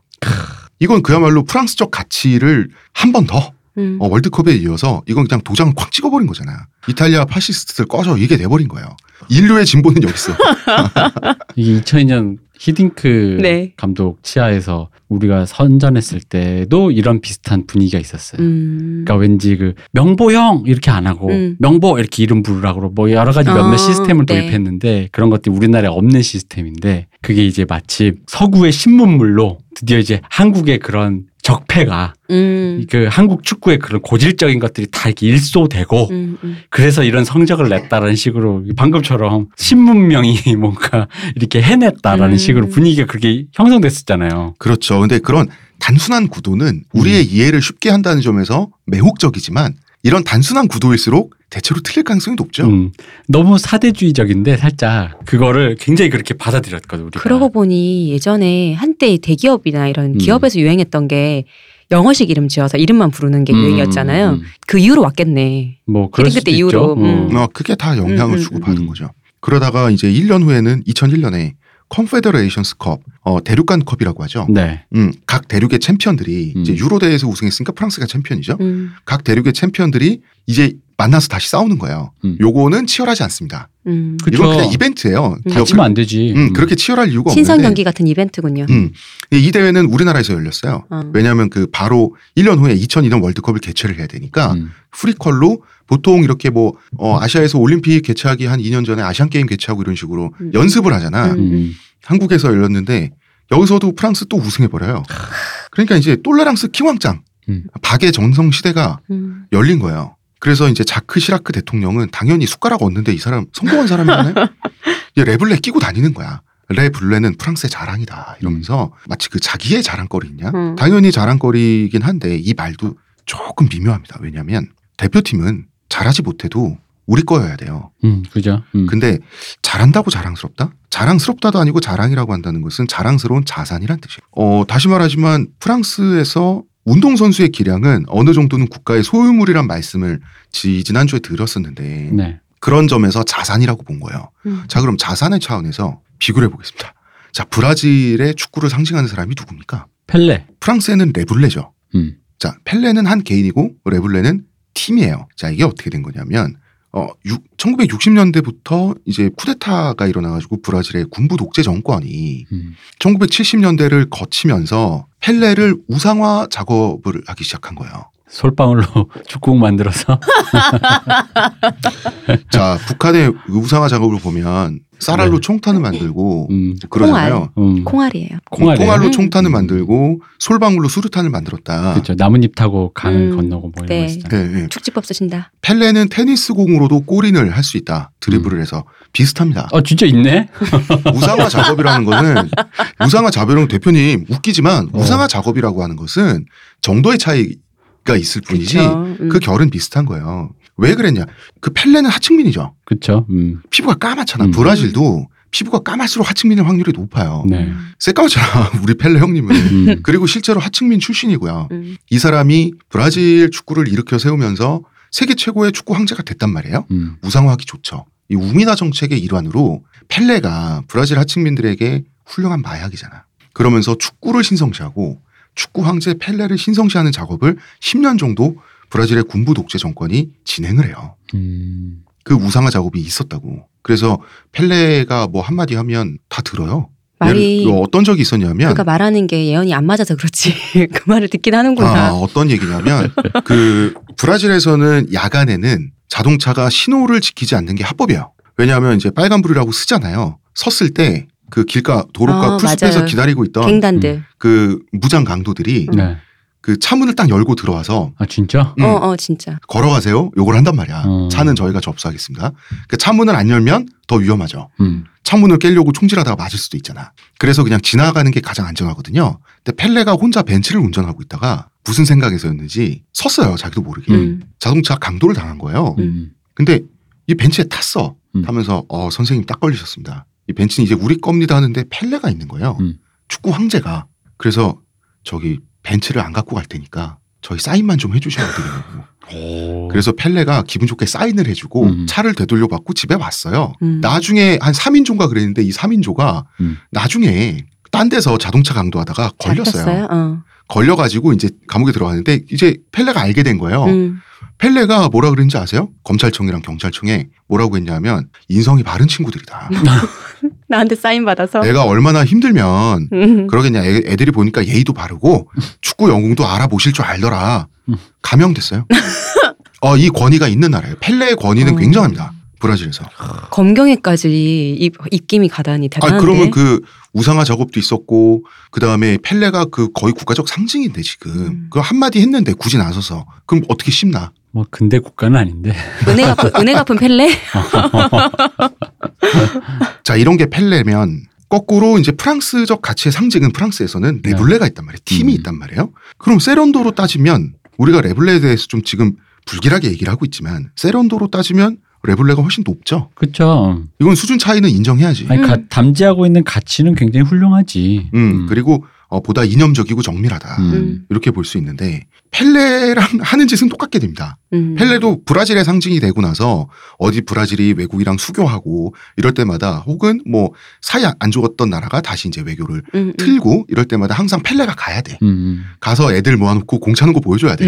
이건 그야말로 프랑스적 가치를 한 번 더 음. 어, 월드컵에 이어서 이건 그냥 도장을 콱 찍어버린 거잖아. 이탈리아 파시스트들 꺼져 이게 돼버린 거예요. 인류의 진보는 여기 있어. 이게 2002년 히딩크 네. 감독 치하에서 우리가 선전했을 때도 이런 비슷한 분위기가 있었어요. 음. 그러니까 왠지 그 명보형 이렇게 안 하고 음. 명보 이렇게 이름 부르라고 뭐 여러 가지 어, 몇몇 시스템을 네. 도입했는데 그런 것들이 우리나라에 없는 시스템인데 그게 이제 마치 서구의 신문물로 드디어 이제 한국의 그런 적폐가 음. 그 한국 축구의 그런 고질적인 것들이 다 이렇게 일소되고 음, 음. 그래서 이런 성적을 냈다라는 식으로 방금처럼 신문명이 뭔가 이렇게 해냈다라는 음. 식으로 분위기가 그렇게 형성됐었잖아요. 그렇죠. 근데 그런 단순한 구도는 음. 우리의 이해를 쉽게 한다는 점에서 매혹적이지만 이런 단순한 구도일수록 대체로 틀릴 가능성이 높죠. 음, 너무 사대주의적인데 살짝 그거를 굉장히 그렇게 받아들였거든 우리가. 그러고 보니 예전에 한때 대기업이나 이런 음. 기업에서 유행했던 게 영어식 이름 지어서 이름만 부르는 게 음, 유행이었잖아요. 음. 그 이후로 왔겠네. 뭐 그럴 그때 수도 이후로, 있죠. 음. 어, 그게 다 영향을 음, 음, 주고 음. 받은 거죠. 그러다가 이제 1년 후에는 2001년에 컨페더레이션스 컵, 어, 대륙간 컵이라고 하죠. 네. 음, 각 대륙의 챔피언들이 음. 이제 유로 대회에서 우승했으니까 프랑스가 챔피언이죠. 음, 각 대륙의 챔피언들이 이제 만나서 다시 싸우는 거예요. 음. 요거는 치열하지 않습니다. 음. 이건 그냥 이벤트예요. 음. 다치면 안 되지. 음, 그렇게 치열할 이유가 신선 없는데 경기 같은 이벤트군요. 음, 이 대회는 우리나라에서 열렸어요. 어. 왜냐하면 그 바로 1년 후에 2002년 월드컵을 개최를 해야 되니까 음. prequel로 보통 이렇게 뭐 어, 아시아에서 올림픽 개최하기 한 2년 전에 아시안 게임 개최하고 이런 식으로 음. 연습을 하잖아. 음. 음. 한국에서 열렸는데 여기서도 프랑스 또 우승해 버려요. 그러니까 이제 tolérance 킹왕짱 음. 바야흐로 전성 시대가 음. 열린 거예요. 그래서 이제 자크 시라크 대통령은 당연히 숟가락 얹는데 이 사람 성공한 사람이잖아요. 레블뢰 끼고 다니는 거야. 레 블레는 프랑스의 자랑이다 이러면서 마치 그 자기의 자랑거리 있냐? 음. 당연히 자랑거리긴 한데 이 말도 조금 미묘합니다. 왜냐하면 대표팀은 잘하지 못해도 우리 거여야 돼요. 음, 그죠. 음. 근데 잘한다고 자랑스럽다? 자랑스럽다도 아니고 자랑이라고 한다는 것은 자랑스러운 자산이란 뜻이에요. 어, 다시 말하지만 프랑스에서 운동선수의 기량은 어느 정도는 국가의 소유물이란 말씀을 지, 지난주에 들었었는데 네. 그런 점에서 자산이라고 본 거예요. 음. 자, 그럼 자산의 차원에서 비교를 해보겠습니다. 자, 브라질의 축구를 상징하는 사람이 누굽니까? 펠레. 프랑스에는 레블레죠. 음. 자, 펠레는 한 개인이고 레블레는 팀이에요. 자, 이게 어떻게 된 거냐면 어, 1960년대부터 이제 쿠데타가 일어나가지고 브라질의 군부 독재 정권이 음. 1970년대를 거치면서 펠레를 우상화 작업을 하기 시작한 거예요. 솔방울로 축구공 만들어서. 자, 북한의 우상화 작업을 보면 쌀알로 네. 총탄을 만들고 음. 그러잖아요. 음. 콩알이에요. 콩알이에요? 콩알로 음. 총탄을 만들고 솔방울로 수류탄을 만들었다. 그렇죠. 나뭇잎 타고 강을 음. 건너고 뭐 이런 네. 거 있잖아요. 네, 네. 축지법 쓰신다. 펠레는 테니스 공으로도 골인을 할 수 있다. 드리블을 해서 비슷합니다. 어 진짜 있네. 우상화 작업이라는 거는 우상화 작업이라는 대표님 웃기지만 어. 우상화 작업이라고 하는 것은 정도의 차이 가 있을 뿐이지. 음. 그 결은 비슷한 거예요. 왜 그랬냐? 그 펠레는 하층민이죠. 그렇죠. 음. 피부가 까맣잖아. 음. 브라질도 피부가 까맣을수록 하층민의 확률이 높아요. 네. 음. 새까맣잖아. 우리 펠레 형님은. 음. 그리고 실제로 하층민 출신이고요. 음. 이 사람이 브라질 축구를 일으켜 세우면서 세계 최고의 축구 황제가 됐단 말이에요. 음. 우상화하기 좋죠. 이 우미나 정책의 일환으로 펠레가 브라질 하층민들에게 훌륭한 마약이잖아. 그러면서 축구를 신성시하고 축구 황제 펠레를 신성시하는 작업을 10년 정도 브라질의 군부 독재 정권이 진행을 해요. 음. 그 우상화 작업이 있었다고. 그래서 펠레가 뭐 한마디 하면 다 들어요. 말이 예를- 어떤 적이 있었냐면 그러니까 말하는 게 예언이 안 맞아서 그렇지. 그 말을 듣긴 하는구나. 아, 어떤 얘기냐면 그 브라질에서는 야간에는 자동차가 신호를 지키지 않는 게 합법이에요. 왜냐하면 이제 빨간불이라고 쓰잖아요. 섰을 때 그 길가 도로가 아, 풀숲에서 맞아요. 기다리고 있던 갱단들. 그 무장 강도들이 음. 네. 그 차문을 딱 열고 들어와서 아 진짜? 음, 어, 어, 진짜. 걸어가세요. 요걸 한단 말이야. 어. 차는 저희가 접수하겠습니다. 그 차문을 안 열면 더 위험하죠. 음. 창문을 깨려고 총질하다가 맞을 수도 있잖아. 그래서 그냥 지나가는 게 가장 안전하거든요. 근데 펠레가 혼자 벤츠를 운전하고 있다가 무슨 생각에서였는지 섰어요. 자기도 모르게. 음. 자동차 강도를 당한 거예요. 음. 근데 이 벤츠에 탔어. 음. 타면서 어 선생님 딱 걸리셨습니다. 이 벤츠는 이제 우리 겁니다 하는데 펠레가 있는 거예요. 음. 축구 황제가. 그래서 저기 벤츠를 안 갖고 갈 테니까 저희 사인만 좀 해주셔야 되겠냐고. 오. 그래서 펠레가 기분 좋게 사인을 해주고 음. 차를 되돌려 받고 집에 왔어요. 음. 나중에 한 3인조가 그랬는데 이 3인조가 음. 나중에 딴 데서 자동차 강도하다가 걸렸어요. 어. 걸려가지고 이제 감옥에 들어갔는데 이제 펠레가 알게 된 거예요. 음. 펠레가 뭐라 그랬는지 아세요? 검찰청이랑 경찰청에 뭐라고 했냐면 인성이 바른 친구들이다. 나한테 사인 받아서. 내가 얼마나 힘들면 음. 그러겠냐. 애, 애들이 보니까 예의도 바르고 축구 영웅도 알아보실 줄 알더라. 음. 감형됐어요. 어, 이 권위가 있는 나라예요. 펠레의 권위는 어. 굉장합니다. 브라질에서. 검경에까지 입, 입김이 가다니 아 대단한데. 그러면 그 우상화 작업도 있었고 그 다음에 펠레가 그 거의 국가적 상징인데 지금 음. 그 한마디 했는데 굳이 나서서 그럼 어떻게 씹나? 뭐 근대 국가는 아닌데. 은혜 갚은 은혜 갚은 펠레? 자 이런 게 펠레면 거꾸로 이제 프랑스적 가치의 상징은 프랑스에서는 네. 레블레가 있단 말이에요. 팀이 음. 있단 말이에요. 그럼 세런도로 따지면 우리가 레블레에 대해서 좀 지금 불길하게 얘기를 하고 있지만 세런도로 따지면 레블레가 훨씬 높죠. 그렇죠. 이건 수준 차이는 인정해야지. 아니 가- 음. 담지하고 있는 가치는 굉장히 훌륭하지. 음, 그리고 어, 보다 이념적이고 정밀하다. 음. 음. 이렇게 볼 수 있는데 펠레랑 하는 짓은 똑같게 됩니다. 음. 펠레도 브라질의 상징이 되고 나서 어디 브라질이 외국이랑 수교하고 이럴 때마다 혹은 뭐 사이 안 좋았던 나라가 다시 이제 외교를 음, 음. 틀고 이럴 때마다 항상 펠레가 가야 돼. 음. 가서 애들 모아놓고 공 차는 거 보여줘야 돼.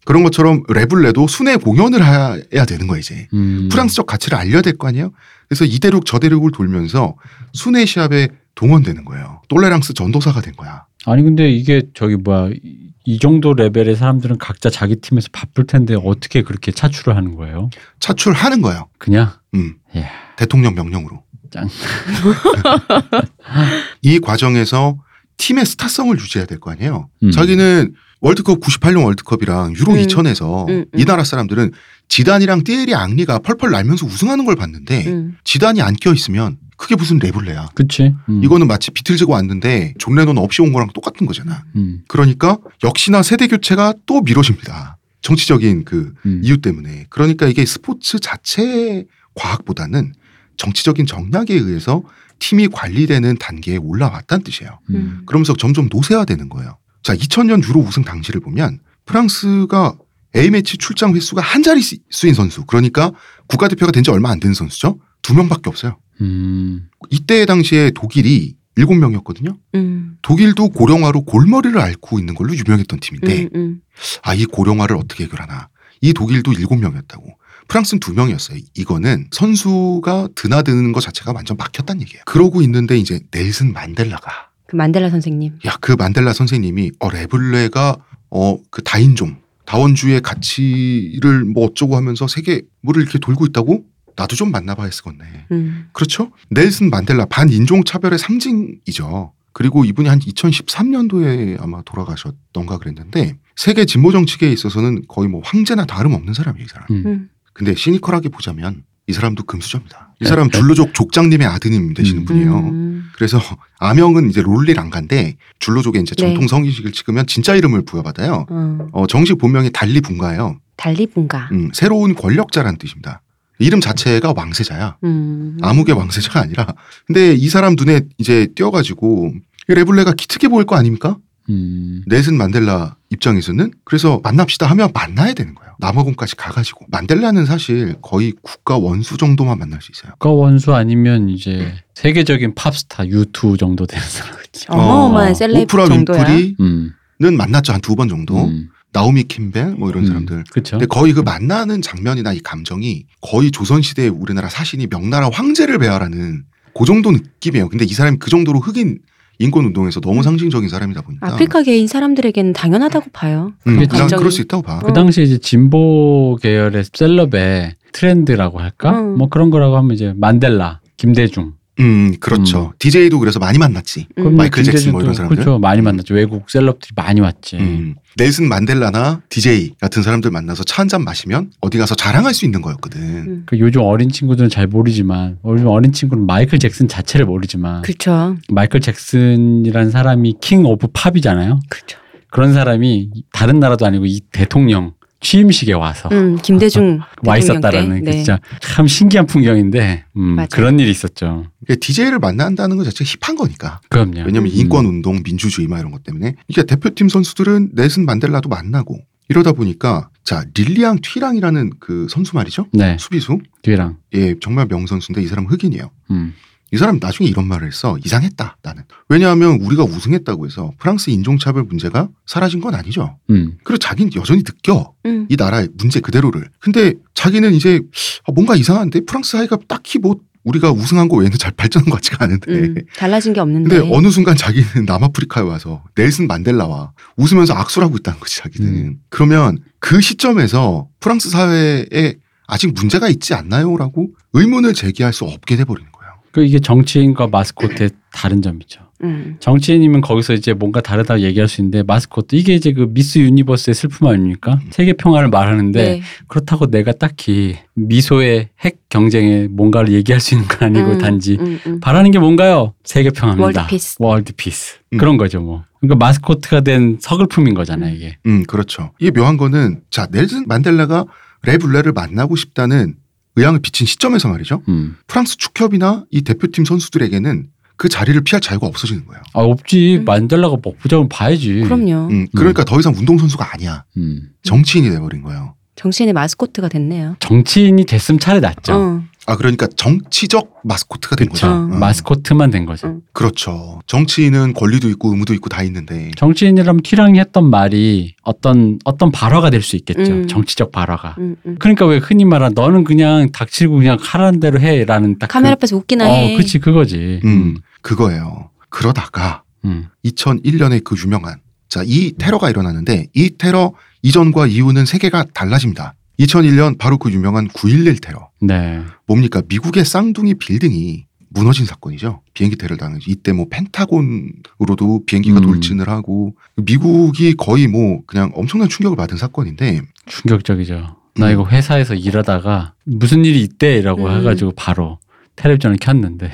음. 그런 것처럼 레블레도 순회 공연을 해야 되는 거야 이제. 음. 프랑스적 가치를 알려야 될 거 아니에요. 그래서 이 대륙 저 대륙을 돌면서 순회 시합에 동원되는 거예요. 똘레랑스 전도사가 된 거야. 아니 근데 이게 저기 뭐야 이- 이 정도 레벨의 사람들은 각자 자기 팀에서 바쁠 텐데 어떻게 그렇게 차출을 하는 거예요? 차출하는 거예요. 그냥 음. 예. 대통령 명령으로. 짱. 이 과정에서 팀의 스타성을 유지해야 될 거 아니에요. 음. 자기는 월드컵 98년 월드컵이랑 유로 음. 2000에서 음, 음. 이 나라 사람들은 지단이랑 띠에리 앙리가 펄펄 날면서 우승하는 걸 봤는데 음. 지단이 안 껴 있으면 그게 무슨 레블뢰야. 그치? 음. 이거는 마치 비틀즈가 왔는데 존 레논 없이 온 거랑 똑같은 거잖아. 음. 그러니까 역시나 세대 교체가 또 미뤄집니다. 정치적인 그 음. 이유 때문에. 그러니까 이게 스포츠 자체 과학보다는 정치적인 정략에 의해서 팀이 관리되는 단계에 올라왔다는 뜻이에요. 음. 그러면서 점점 노쇠화되는 거예요. 자, 2000년 유로 우승 당시를 보면 프랑스가 A매치 출장 횟수가 한 자릿수인 선수. 그러니까 국가대표가 된 지 얼마 안 된 선수죠. 두 명밖에 없어요. 음. 이때 당시에 독일이 일곱 명이었거든요. 음. 독일도 고령화로 골머리를 앓고 있는 걸로 유명했던 팀인데 음, 음. 아, 이 고령화를 어떻게 해결하나. 이 독일도 일곱 명이었다고. 프랑스는 두 명이었어요. 이거는 선수가 드나드는 것 자체가 완전 막혔다는 얘기예요. 그러고 있는데 이제 넬슨 만델라가 그 만델라 선생님. 야, 그 만델라 선생님이 어 레블레가 어 그 다인종 다원주의 가치를 뭐 어쩌고 하면서 세계 물을 이렇게 돌고 있다고 나도 좀 만나봐야겠었네. 음. 그렇죠? 넬슨 만델라 반인종 차별의 상징이죠. 그리고 이분이 한 2013년도에 아마 돌아가셨던가 그랬는데 세계 진보 정치계에 있어서는 거의 뭐 황제나 다름없는 사람이에요, 이 사람. 음. 음. 근데 시니컬하게 보자면 이 사람도 금수저입니다. 이 사람 줄로족 족장님의 아드님 되시는 음. 분이에요. 음. 그래서 아명은 이제 롤리 랑가인데 줄로족의 이제 네. 정통 성기식을 찍으면 진짜 이름을 부여받아요. 어. 어, 정식 본명이 달리 분가예요. 달리 분가. 음, 새로운 권력자라는 뜻입니다. 이름 자체가 왕세자야. 음. 아무개 왕세자가 아니라. 근데 이 사람 눈에 이제 띄어가지고 이 레블레가 기특해 보일 거 아닙니까? 음. 넷은 만델라 입장에서는 그래서 만납시다 하면 만나야 되는 거예요. 남아공까지 가가지고 만델라는 사실 거의 국가 원수 정도만 만날 수 있어요. 국가 원수 아니면 이제 세계적인 팝스타 U2 정도 되는 사람이지. 어마어마한 어. 셀럽 오프라 정도야. 윈프리는 음. 만났죠 한 두 번 정도. 음. 나오미 킴벨 뭐 이런 음. 사람들. 그렇죠. 근데 거의 그 만나는 장면이나 이 감정이 거의 조선 시대 우리나라 사신이 명나라 황제를 배하라는 그 정도 느낌이에요. 근데 이 사람이 그 정도로 흑인 인권 운동에서 너무 상징적인 사람이다 보니까 아프리카계인 사람들에게는 당연하다고 봐요. 음, 그게 난 감정이- 그럴 수 있다고 봐. 그 당시 이제 진보 계열의 셀럽의 트렌드라고 할까? 음. 뭐 그런 거라고 하면 이제 만델라, 김대중, 음, 그렇죠. DJ도 그래서 많이 만났지. 음. 마이클 잭슨 뭐 이런 사람들? 그렇죠. 많이 만났죠. 외국 celeb들이 많이 왔지. 음. 넬슨 만델라나 DJ 같은 사람들 만나서 차 한 잔 마시면 어디 가서 자랑할 수 있는 거였거든. 음. 그 요즘 어린 친구들은 잘 모르지만 요즘 어린 친구는 마이클 잭슨 자체를 모르지만 그렇죠. 마이클 잭슨이라는 사람이 King of Pop이잖아요. 그렇죠. 그런 사람이 다른 나라도 아니고 이 대통령 취임식에 와서 음, 김대중 와 있었다라는 때. 게 네. 진짜 참 신기한 풍경인데 음. 그런 일이 있었죠. DJ를 만난다는 것 자체가 힙한 거니까. 그럼요. 왜냐면 음. 인권 운동, 민주주의 막 이런 것 때문에. 그러니까 대표팀 선수들은 넬슨 만델라도 만나고 이러다 보니까 자 릴리앙 튀랑이라는 그 선수 말이죠. 네, 수비수. 뒤랑. 예, 정말 명선수인데 이 사람 흑인이에요. 음. 이 사람 나중에 이런 말을 했어. 이상했다, 나는. 왜냐하면 우리가 우승했다고 해서 프랑스 인종차별 문제가 사라진 건 아니죠. 음. 그리고 자기는 여전히 느껴. 음. 이 나라의 문제 그대로를. 근데 자기는 이제 아, 뭔가 이상한데 프랑스 사회가 딱히 뭐 우리가 우승한 거 외에는 잘 발전한 것 같지가 않은데. 음, 달라진 게 없는데. 근데 어느 순간 자기는 남아프리카에 와서 넬슨 만델라와 웃으면서 악수를 하고 있다는 거지 자기는. 음. 그러면 그 시점에서 프랑스 사회에 아직 문제가 있지 않나요?라고 의문을 제기할 수 없게 돼버리는 거예요. 그 이게 정치인과 마스코트의 다른 점이죠. 음. 정치인이면 거기서 이제 뭔가 다르다고 얘기할 수 있는데 마스코트 이게 이제 그 미스 유니버스의 슬픔 아닙니까? 세계 평화를 말하는데 네. 그렇다고 내가 딱히 미소의 핵 경쟁에 뭔가를 얘기할 수 있는 건 아니고 음, 단지 음, 음. 바라는 게 뭔가요? 세계 평화입니다. World peace. World peace. 음. 그런 거죠 뭐. 그러니까 마스코트가 된 서글픔인 거잖아요 이게. 음, 그렇죠. 이게 묘한 거는 자 넬슨 만델라가 레블뢰를 만나고 싶다는 의향을 비친 시점에서 말이죠. 음. 프랑스 축협이나 이 대표팀 선수들에게는 그 자리를 피할 자유가 없어지는 거예요. 아 없지 음. 만델라가 보자면 봐야지. 그럼요. 음, 그러니까 더 이상 운동 선수가 아니야. 음. 정치인이 돼버린 거예요. 정치인의 마스코트가 됐네요. 정치인이 됐으면 차라리 낫죠. 어. 아, 그러니까 정치적 마스코트가 된 그렇죠. 거죠. 어. 어. 마스코트만 된 거죠. 음. 그렇죠. 정치인은 권리도 있고 의무도 있고 다 있는데. 정치인이라면 티랑이 했던 말이 어떤 어떤 발화가 될 수 있겠죠. 음. 정치적 발화가. 음, 음. 그러니까 왜 흔히 말한 너는 그냥 닥치고 그냥 하라는 대로 해라는 딱 카메라 그, 앞에서 웃기나 어, 해. 그치 그거지. 음, 그거예요. 그러다가 음. 2001년에 그 유명한 자, 이 테러가 일어나는데 이 테러 이전과 이후는 세계가 달라집니다. 2001년 바로 그 유명한 9.11 테러. 네. 뭡니까? 미국의 쌍둥이 빌딩이 무너진 사건이죠. 비행기 테러를 당했죠. 이때 뭐 펜타곤으로도 비행기가 음. 돌진을 하고 미국이 거의 뭐 그냥 엄청난 충격을 받은 사건인데 충격적이죠. 나 음. 이거 회사에서 일하다가 무슨 일이 있대라고 음. 해가지고 바로 텔레비전을 켰는데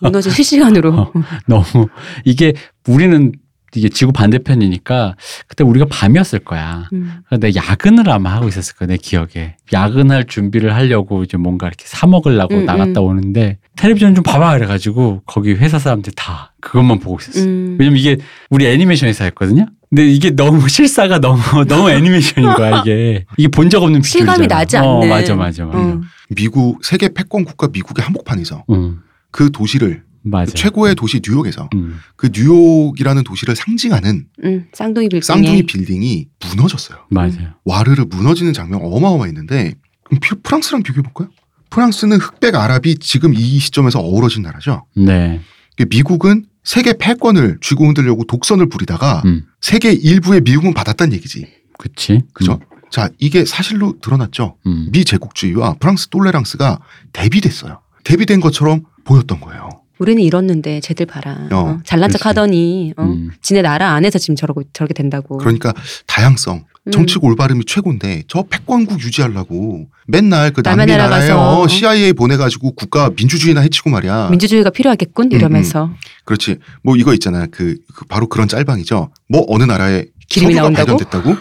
무너진 실시간으로. 어. 너무 이게 우리는 이게 지구 반대편이니까 그때 우리가 밤이었을 거야. 음. 내 야근을 아마 하고 있었을 거야 내 기억에 야근할 준비를 하려고 이제 뭔가 이렇게 사 먹으려고 음, 나갔다 오는데 텔레비전 좀 봐봐 그래가지고 거기 회사 사람들 다 그것만 보고 있었어. 음. 왜냐면 이게 우리 애니메이션 회사였거든요. 근데 이게 너무 실사가 너무 너무 애니메이션인 거야 이게 이게 본 적 없는 실감이 비주얼이잖아. 나지 어, 않는. 맞아 맞아 맞아. 음. 미국 세계 패권 국가 미국의 한복판에서 응그 도시를 맞아. 최고의 도시 뉴욕에서 음. 그 뉴욕이라는 도시를 상징하는 음. 쌍둥이 빌딩에. 쌍둥이 빌딩이 무너졌어요. 맞아요. 와르르 무너지는 장면 어마어마했는데 그럼 피- 프랑스랑 비교해 볼까요? 프랑스는 흑백 아랍이 지금 이 시점에서 어우러진 나라죠. 네. 미국은 세계 패권을 쥐고 흔들려고 독선을 부리다가 음. 세계 일부의 미움은 받았다는 얘기지. 그치. 그죠? 자, 이게 사실로 드러났죠. 음. 미 제국주의와 프랑스 톨레랑스가 대비됐어요. 대비된 것처럼 보였던 거예요. 우리는 이뤘는데 쟤들 봐라. 어, 어, 잘난 척 그렇지. 하더니 어, 음. 지네 나라 안에서 지금 저러고 저렇게 된다고. 그러니까 다양성, 음. 정치고 올바름이 최고인데 저 패권국 유지하려고 맨날 그 남미 나라 나라에 어, 어. CIA 보내가지고 국가 민주주의나 해치고 말이야. 민주주의가 필요하겠군 음, 이러면서 그렇지. 뭐 이거 있잖아. 그, 그 바로 그런 짤방이죠. 뭐 어느 나라에 기름이 석유가 나온다고? 발견됐다고?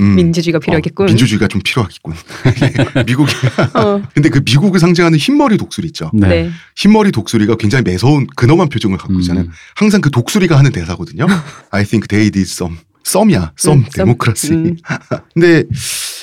음. 민주주의가 필요하겠군. 어, 민주주의가 좀 필요하겠군. 미국이. 어, 근데 그 미국을 상징하는 흰머리 독수리 있죠. 네. 네. 흰머리 독수리가 굉장히 매서운 근엄한 표정을 갖고 음. 있잖아요. 항상 그 독수리가 하는 대사거든요. I think they did some. 썸이야. 썸 음, 썸. 데모크라시. 음. 근데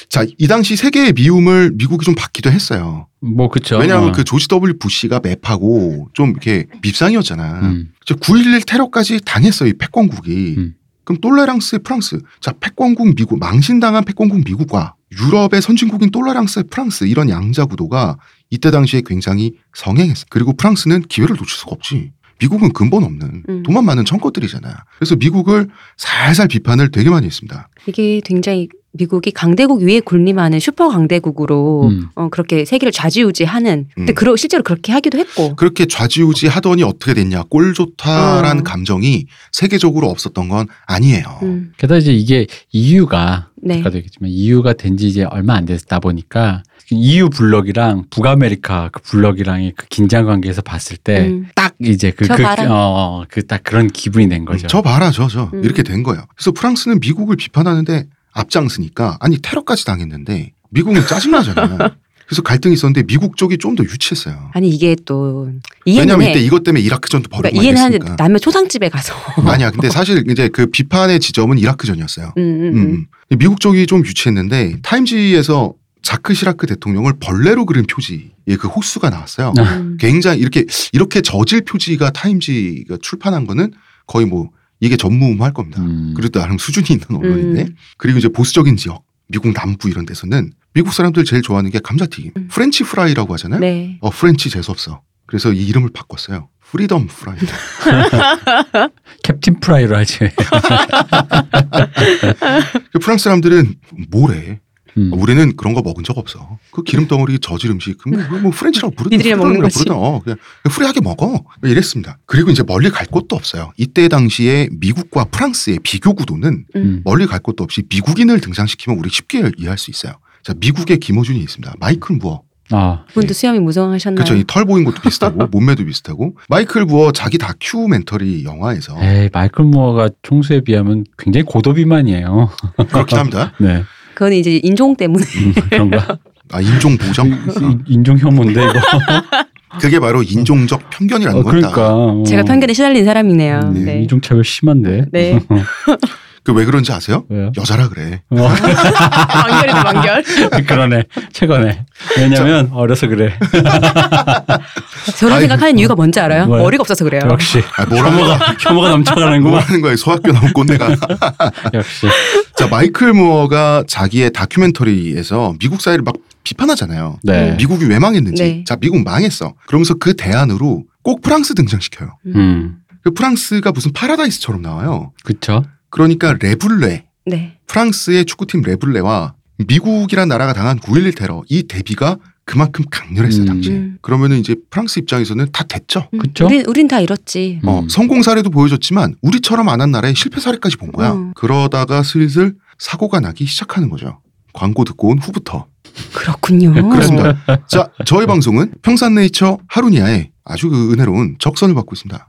자, 이 당시 세계의 미움을 미국이 좀 받기도 했어요. 뭐 그쵸. 왜냐하면 어. 그 조지 W 부시가 맵하고 좀 이렇게 밉상이었잖아. 음. 9.11 테러까지 당했어요, 이 패권국이. 음. 그럼 똘레랑스의 프랑스. 자, 패권국 미국, 망신당한 패권국 미국과 유럽의 선진국인 똘레랑스의 프랑스 이런 양자 구도가 이때 당시에 굉장히 성행했어. 그리고 프랑스는 기회를 놓칠 수가 없지. 미국은 근본 없는 음. 돈만 많은 청것들이잖아. 그래서 미국을 살살 비판을 되게 많이 했습니다. 이게 굉장히 미국이 강대국 위에 군림하는 슈퍼 강대국으로 음. 어, 그렇게 세계를 좌지우지하는. 근데 음. 그러 실제로 그렇게 하기도 했고. 그렇게 좌지우지 하더니 어떻게 됐냐. 꼴 좋다란 어. 감정이 세계적으로 없었던 건 아니에요. 음, 게다가 이제 이게 EU가 네. 아까도 얘기했지만 EU가 된 지 이제 얼마 안 됐다 보니까 EU 블럭이랑 북아메리카 그 블럭이랑의 그 긴장 관계에서 봤을 때 음. 딱 이제 그저그 봐라. 어그딱 그런 기분이 낸 거죠. 저 봐라, 저, 저. 음. 이렇게 된 거예요. 그래서 프랑스는 미국을 비판하 는데 앞장서니까, 아니, 테러까지 당했는데, 미국은 짜증나잖아요. 그래서 갈등이 있었는데, 미국 쪽이 좀 더 유치했어요. 아니 이게 또 왜냐면 해. 이때 이것 때문에 이라크전도 벌어지고 그러니까 이해는 하는데. 남의 초상집에 가서. 아니야. 근데 사실 이제 그 비판의 지점은 이라크전이었어요. 음, 음, 음, 음. 음. 미국 쪽이 좀 유치했는데, 타임지에서 자크 시라크 대통령을 벌레로 그린 표지의 그 호수가 나왔어요. 아. 음. 굉장히 이렇게 이렇게 저질 표지가 타임지가 출판한 거는 거의 뭐 이게 전무후무할 겁니다. 음. 그래도 나름 수준이 있는 언론인데 음. 그리고 이제 보수적인 지역 미국 남부 이런 데서는 미국 사람들 제일 좋아하는 게 감자튀김 음. French fry라고 하잖아요. 네. 어 French 재수 없어. 그래서 이 이름을 바꿨어요. Freedom fry. Captain fry로 하지. 그 프랑스 사람들은 뭐래? 음. 우리는 그런 거 먹은 적 없어. 그 기름 덩어리 저질 음식, 그럼 뭐, 뭐 French라고 부르든 거지. 부르든 어, 그냥 free하게 먹어. 이랬습니다. 그리고 이제 멀리 갈 곳도 없어요. 이때 당시에 미국과 프랑스의 비교 구도는 음. 멀리 갈 곳도 없이 미국인을 등장시키면 우리 쉽게 이해할 수 있어요. 자, 미국의 김어준이 있습니다. 마이클 무어. 아, 그분도 수염이 무성하셨나요? 그렇죠. 이 털보인 것도 비슷하고 몸매도 비슷하고 마이클 무어 자기 다큐멘터리 영화에서 에이 마이클 무어가 총수에 비하면 굉장히 고도비만이에요. 그렇긴 합니다. 네, 그거는 이제 인종 때문에 음, 그런가? 아, 인종 보정. 인- 인종 혐오인데 이거. 그게 바로 인종적 편견이라는 어, 겁니다. 그러니까 어. 제가 편견에 시달린 사람이네요. 음, 네. 인종차별 심한데. 네. 그 왜 그런지 아세요? 왜요? 여자라 그래. 어, 완결이다 완결. 그러네. 최근에. 왜냐면 어려서 그래. 저런 아이, 생각하는 이유가 뭔지 알아요? 뭐요? 머리가 없어서 그래요. 역시 아, 뭐라고 혐오가 혐오가 넘쳐가는구만. 뭐라는 거예요? 소학교 나온 꼰대가. 역시. 자, 마이클 무어가 자기의 다큐멘터리에서 미국 사회를 막 비판하잖아요. 네. 미국이 왜 망했는지. 네. 자, 미국 망했어. 그러면서 그 대안으로 꼭 프랑스 등장시켜요. 음, 그 프랑스가 무슨 파라다이스처럼 나와요. 그쵸. 그러니까 레블레, 네. 프랑스의 축구팀 레블레와 미국이란 나라가 당한 9.11 테러 이 대비가 그만큼 강렬했어요, 음. 당시에. 음. 그러면은 이제 프랑스 입장에서는 다 됐죠. 음, 그쵸? 우린 우린 다 이렇지. 어, 음. 성공 사례도 보여줬지만 우리처럼 안 한 나라의 실패 사례까지 본 거야. 음. 그러다가 슬슬 사고가 나기 시작하는 거죠. 광고 듣고 온 후부터. 그렇군요. 네, 그렇습니다. 자, 저희 방송은 평산네이처 하루니아의 아주 그 은혜로운 적선을 받고 있습니다.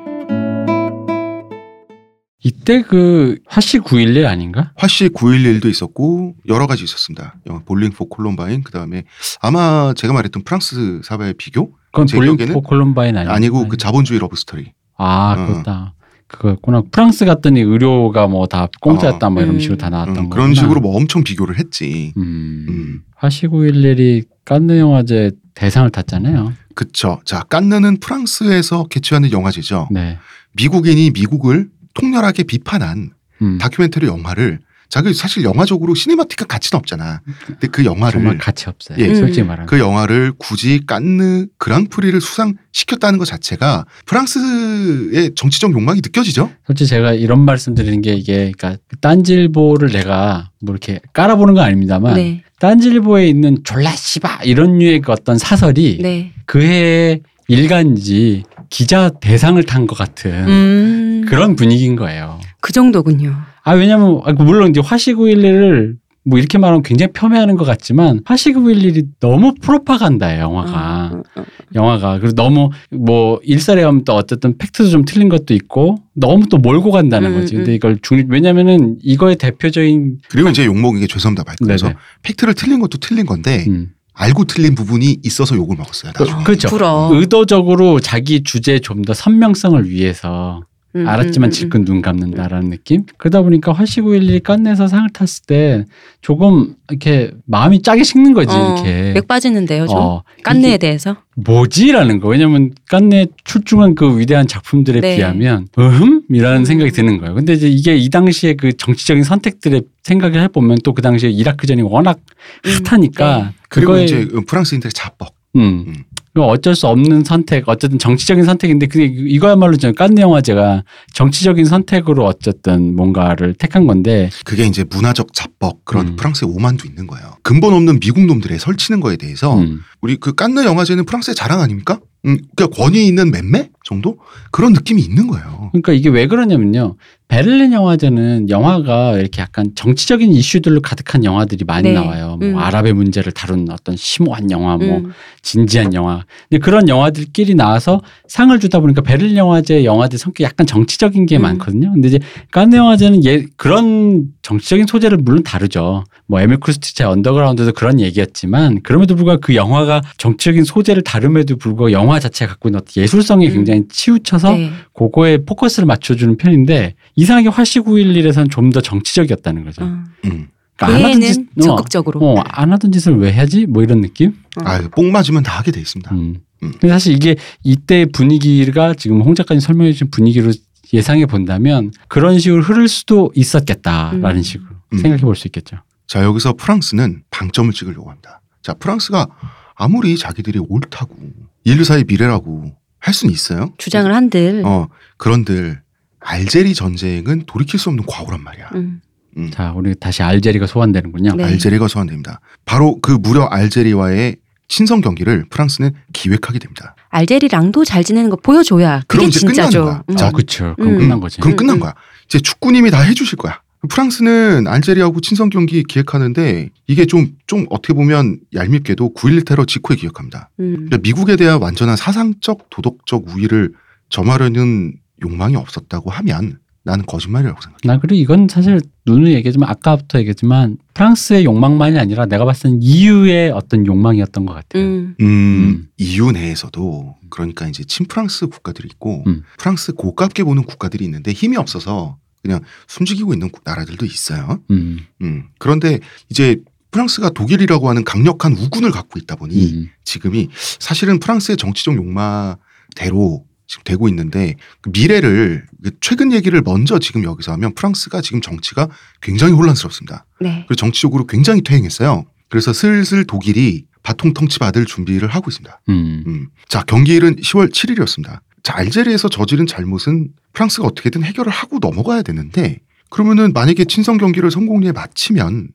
이때 그 화씨 911 아닌가? 화씨 911도 있었고 여러 가지 있었습니다. 영화 Bowling for Columbine 그다음에 아마 제가 말했던 프랑스 사회의 비교 그건 제 Bowling for Columbine 아니고 아니고 그 자본주의 love story. 아 어. 그렇다. 그거였구나. 프랑스 갔더니 의료가 뭐 다 공짜였다 뭐 이런 음. 식으로 다 나왔던 음, 거. 그런 식으로 뭐 엄청 비교를 했지. 음. 음. 911이 칸느 영화제 대상을 탔잖아요. 그쵸. 자, 깐느는 프랑스에서 개최하는 영화제죠. 네. 미국인이 미국을 통렬하게 비판한 음. 다큐멘터리 영화를 자기 사실 영화적으로 시네마틱한 가치는 없잖아. 근데 그 영화를 정말 가치 없어요. 예. 솔직히 음. 말하면. 그 영화를 굳이 깐느 그랑프리를 수상시켰다는 것 자체가 프랑스의 정치적 욕망이 느껴지죠. 솔직히 제가 이런 말씀 드리는 게 이게 그러니까 딴질보를 내가 뭐 이렇게 깔아보는 건 아닙니다만 네. 딴질보에 있는 졸라 씨바 이런 류의 그 어떤 사설이 네. 그해 일간지 기자 대상을 탄 것 같은 음. 그런 분위기인 거예요. 그 정도군요. 아 왜냐면 아, 물론 이제 화시구일리를 뭐 이렇게 말하면 굉장히 폄훼하는 것 같지만 화시구일일이 너무 프로파간다예요 영화가 어, 어, 어. 영화가 그리고 너무 뭐 일설에 하면 또 어쨌든 팩트도 좀 틀린 것도 있고 너무 또 몰고 간다는 음, 거지 음. 근데 이걸 중 왜냐면은 이거의 대표적인 그리고 이제 욕먹은 게 죄송합니다. 그래서. 팩트를 틀린 것도 틀린 건데 음. 알고 틀린 부분이 있어서 욕을 먹었어요. 나중에. 그렇죠 불어. 의도적으로 자기 주제에 좀더 선명성을 위해서 음, 알았지만 음, 음, 질끈 눈 감는다라는 느낌. 그러다 보니까 화시구일리 깐내서 상을 탔을 때 조금 이렇게 마음이 짜게 식는 거지 어, 이렇게. 맥 빠지는데요, 좀. 어, 이게 대해서. 뭐지라는 거. 왜냐면 깐내 출중한 그 위대한 작품들에 네. 비하면 음이라는 음. 생각이 드는 거예요. 근데 이제 이게 이 당시에 그 정치적인 선택들의 생각을 해보면 또 그 당시에 이라크전이 워낙 음, 핫하니까 네. 그리고 이제 프랑스인들의 자뻑. 음. 음. 그 어쩔 수 없는 선택, 어쨌든 정치적인 선택인데 그게 이거야말로 저 깐느 영화제가 정치적인 선택으로 어쨌든 뭔가를 택한 건데 그게 이제 문화적 자뻑 그런 음. 프랑스의 오만도 있는 거예요. 근본 없는 미국 놈들의 설치는 거에 대해서 음. 우리 그 깐느 영화제는 프랑스의 자랑 아닙니까? 음, 그러니까 권위 있는 맴매 정도 그런 느낌이 있는 거예요. 그러니까 이게 왜 그러냐면요. 베를린 영화제는 영화가 이렇게 약간 정치적인 이슈들로 가득한 영화들이 많이 네. 나와요. 뭐 음. 아랍의 문제를 다룬 어떤 심오한 영화, 뭐 음. 진지한 영화. 근데 그런 영화들끼리 나와서 상을 주다 보니까 베를린 영화제 영화들 성격이 약간 정치적인 게 음. 많거든요. 근데 이제 깐느 영화제는 예, 그런 정치적인 소재를 물론 다르죠. 뭐 에밀 쿠스투리차 언더그라운드도 그런 얘기였지만 그럼에도 불구하고 그 영화가 정치적인 소재를 다름에도 불구하고 영화 자체가 갖고 있는 어떤 예술성에 음. 굉장히 치우쳐서 네. 그거에 포커스를 맞춰주는 편인데 이상하게 화씨 911에서는 좀 더 정치적이었다는 거죠. 어. 음. 그러니까 안 하던 짓, 어, 적극적으로. 어, 안 하던 짓을 왜 하지? 뭐 이런 느낌? 아, 뽕 맞으면 다 하게 돼 있습니다. 음. 음. 근데 사실 이게 이때 분위기가 지금 홍 작가님 설명해 주신 분위기로 예상해 본다면 그런 식으로 흐를 수도 있었겠다라는 음. 식으로 음. 생각해 볼 수 있겠죠. 자, 여기서 프랑스는 방점을 찍으려고 합니다. 자, 프랑스가 아무리 자기들이 옳다고 인류사의 미래라고 할 수는 있어요. 주장을 한들. 어, 그런들 알제리 전쟁은 돌이킬 수 없는 과거란 말이야. 음. 음. 자, 우리 다시 알제리가 소환되는군요. 네. 알제리가 소환됩니다. 바로 그 무려 알제리와의 친선 경기를 프랑스는 기획하게 됩니다. 알제리랑도 잘 지내는 거 보여줘야 그게 그럼 이제 진짜죠. 끝나는 거야. 음. 자, 아, 그렇죠. 그럼 음. 끝난 거지. 그럼 음, 끝난 음. 거야. 이제 축구님이 다 해주실 거야. 프랑스는 알제리하고 친선 경기 기획하는데 이게 좀, 좀 어떻게 보면 얄밉게도 9.11 테러 직후에 기획합니다. 음. 그러니까 미국에 대한 완전한 사상적, 도덕적 우위를 점하려는 욕망이 없었다고 하면 나는 거짓말이라고 생각해. 나 그리고 이건 사실 누누이 얘기했지만 아까부터 얘기했지만 프랑스의 욕망만이 아니라 내가 봤을 땐 EU의 어떤 욕망이었던 것 같아요. 음. 음, 음. EU 내에서도 그러니까 이제 친프랑스 국가들이 있고 음. 프랑스 고깝게 보는 국가들이 있는데 힘이 없어서 그냥 숨지기고 있는 국- 나라들도 있어요. 음. 음. 그런데 이제 프랑스가 독일이라고 하는 강력한 우군을 갖고 있다 보니 음. 지금이 사실은 프랑스의 정치적 욕망대로 지금 되고 있는데 그 미래를 최근 얘기를 먼저 지금 여기서 하면 프랑스가 지금 정치가 굉장히 혼란스럽습니다. 네. 그리고 정치적으로 굉장히 퇴행했어요. 그래서 슬슬 독일이 바통 통치 받을 준비를 하고 있습니다. 음. 음. 자, 경기일은 10월 7일이었습니다. 자, 알제리에서 저지른 잘못은 프랑스가 어떻게든 해결을 하고 넘어가야 되는데 그러면은 만약에 친선 경기를 성공리에 마치면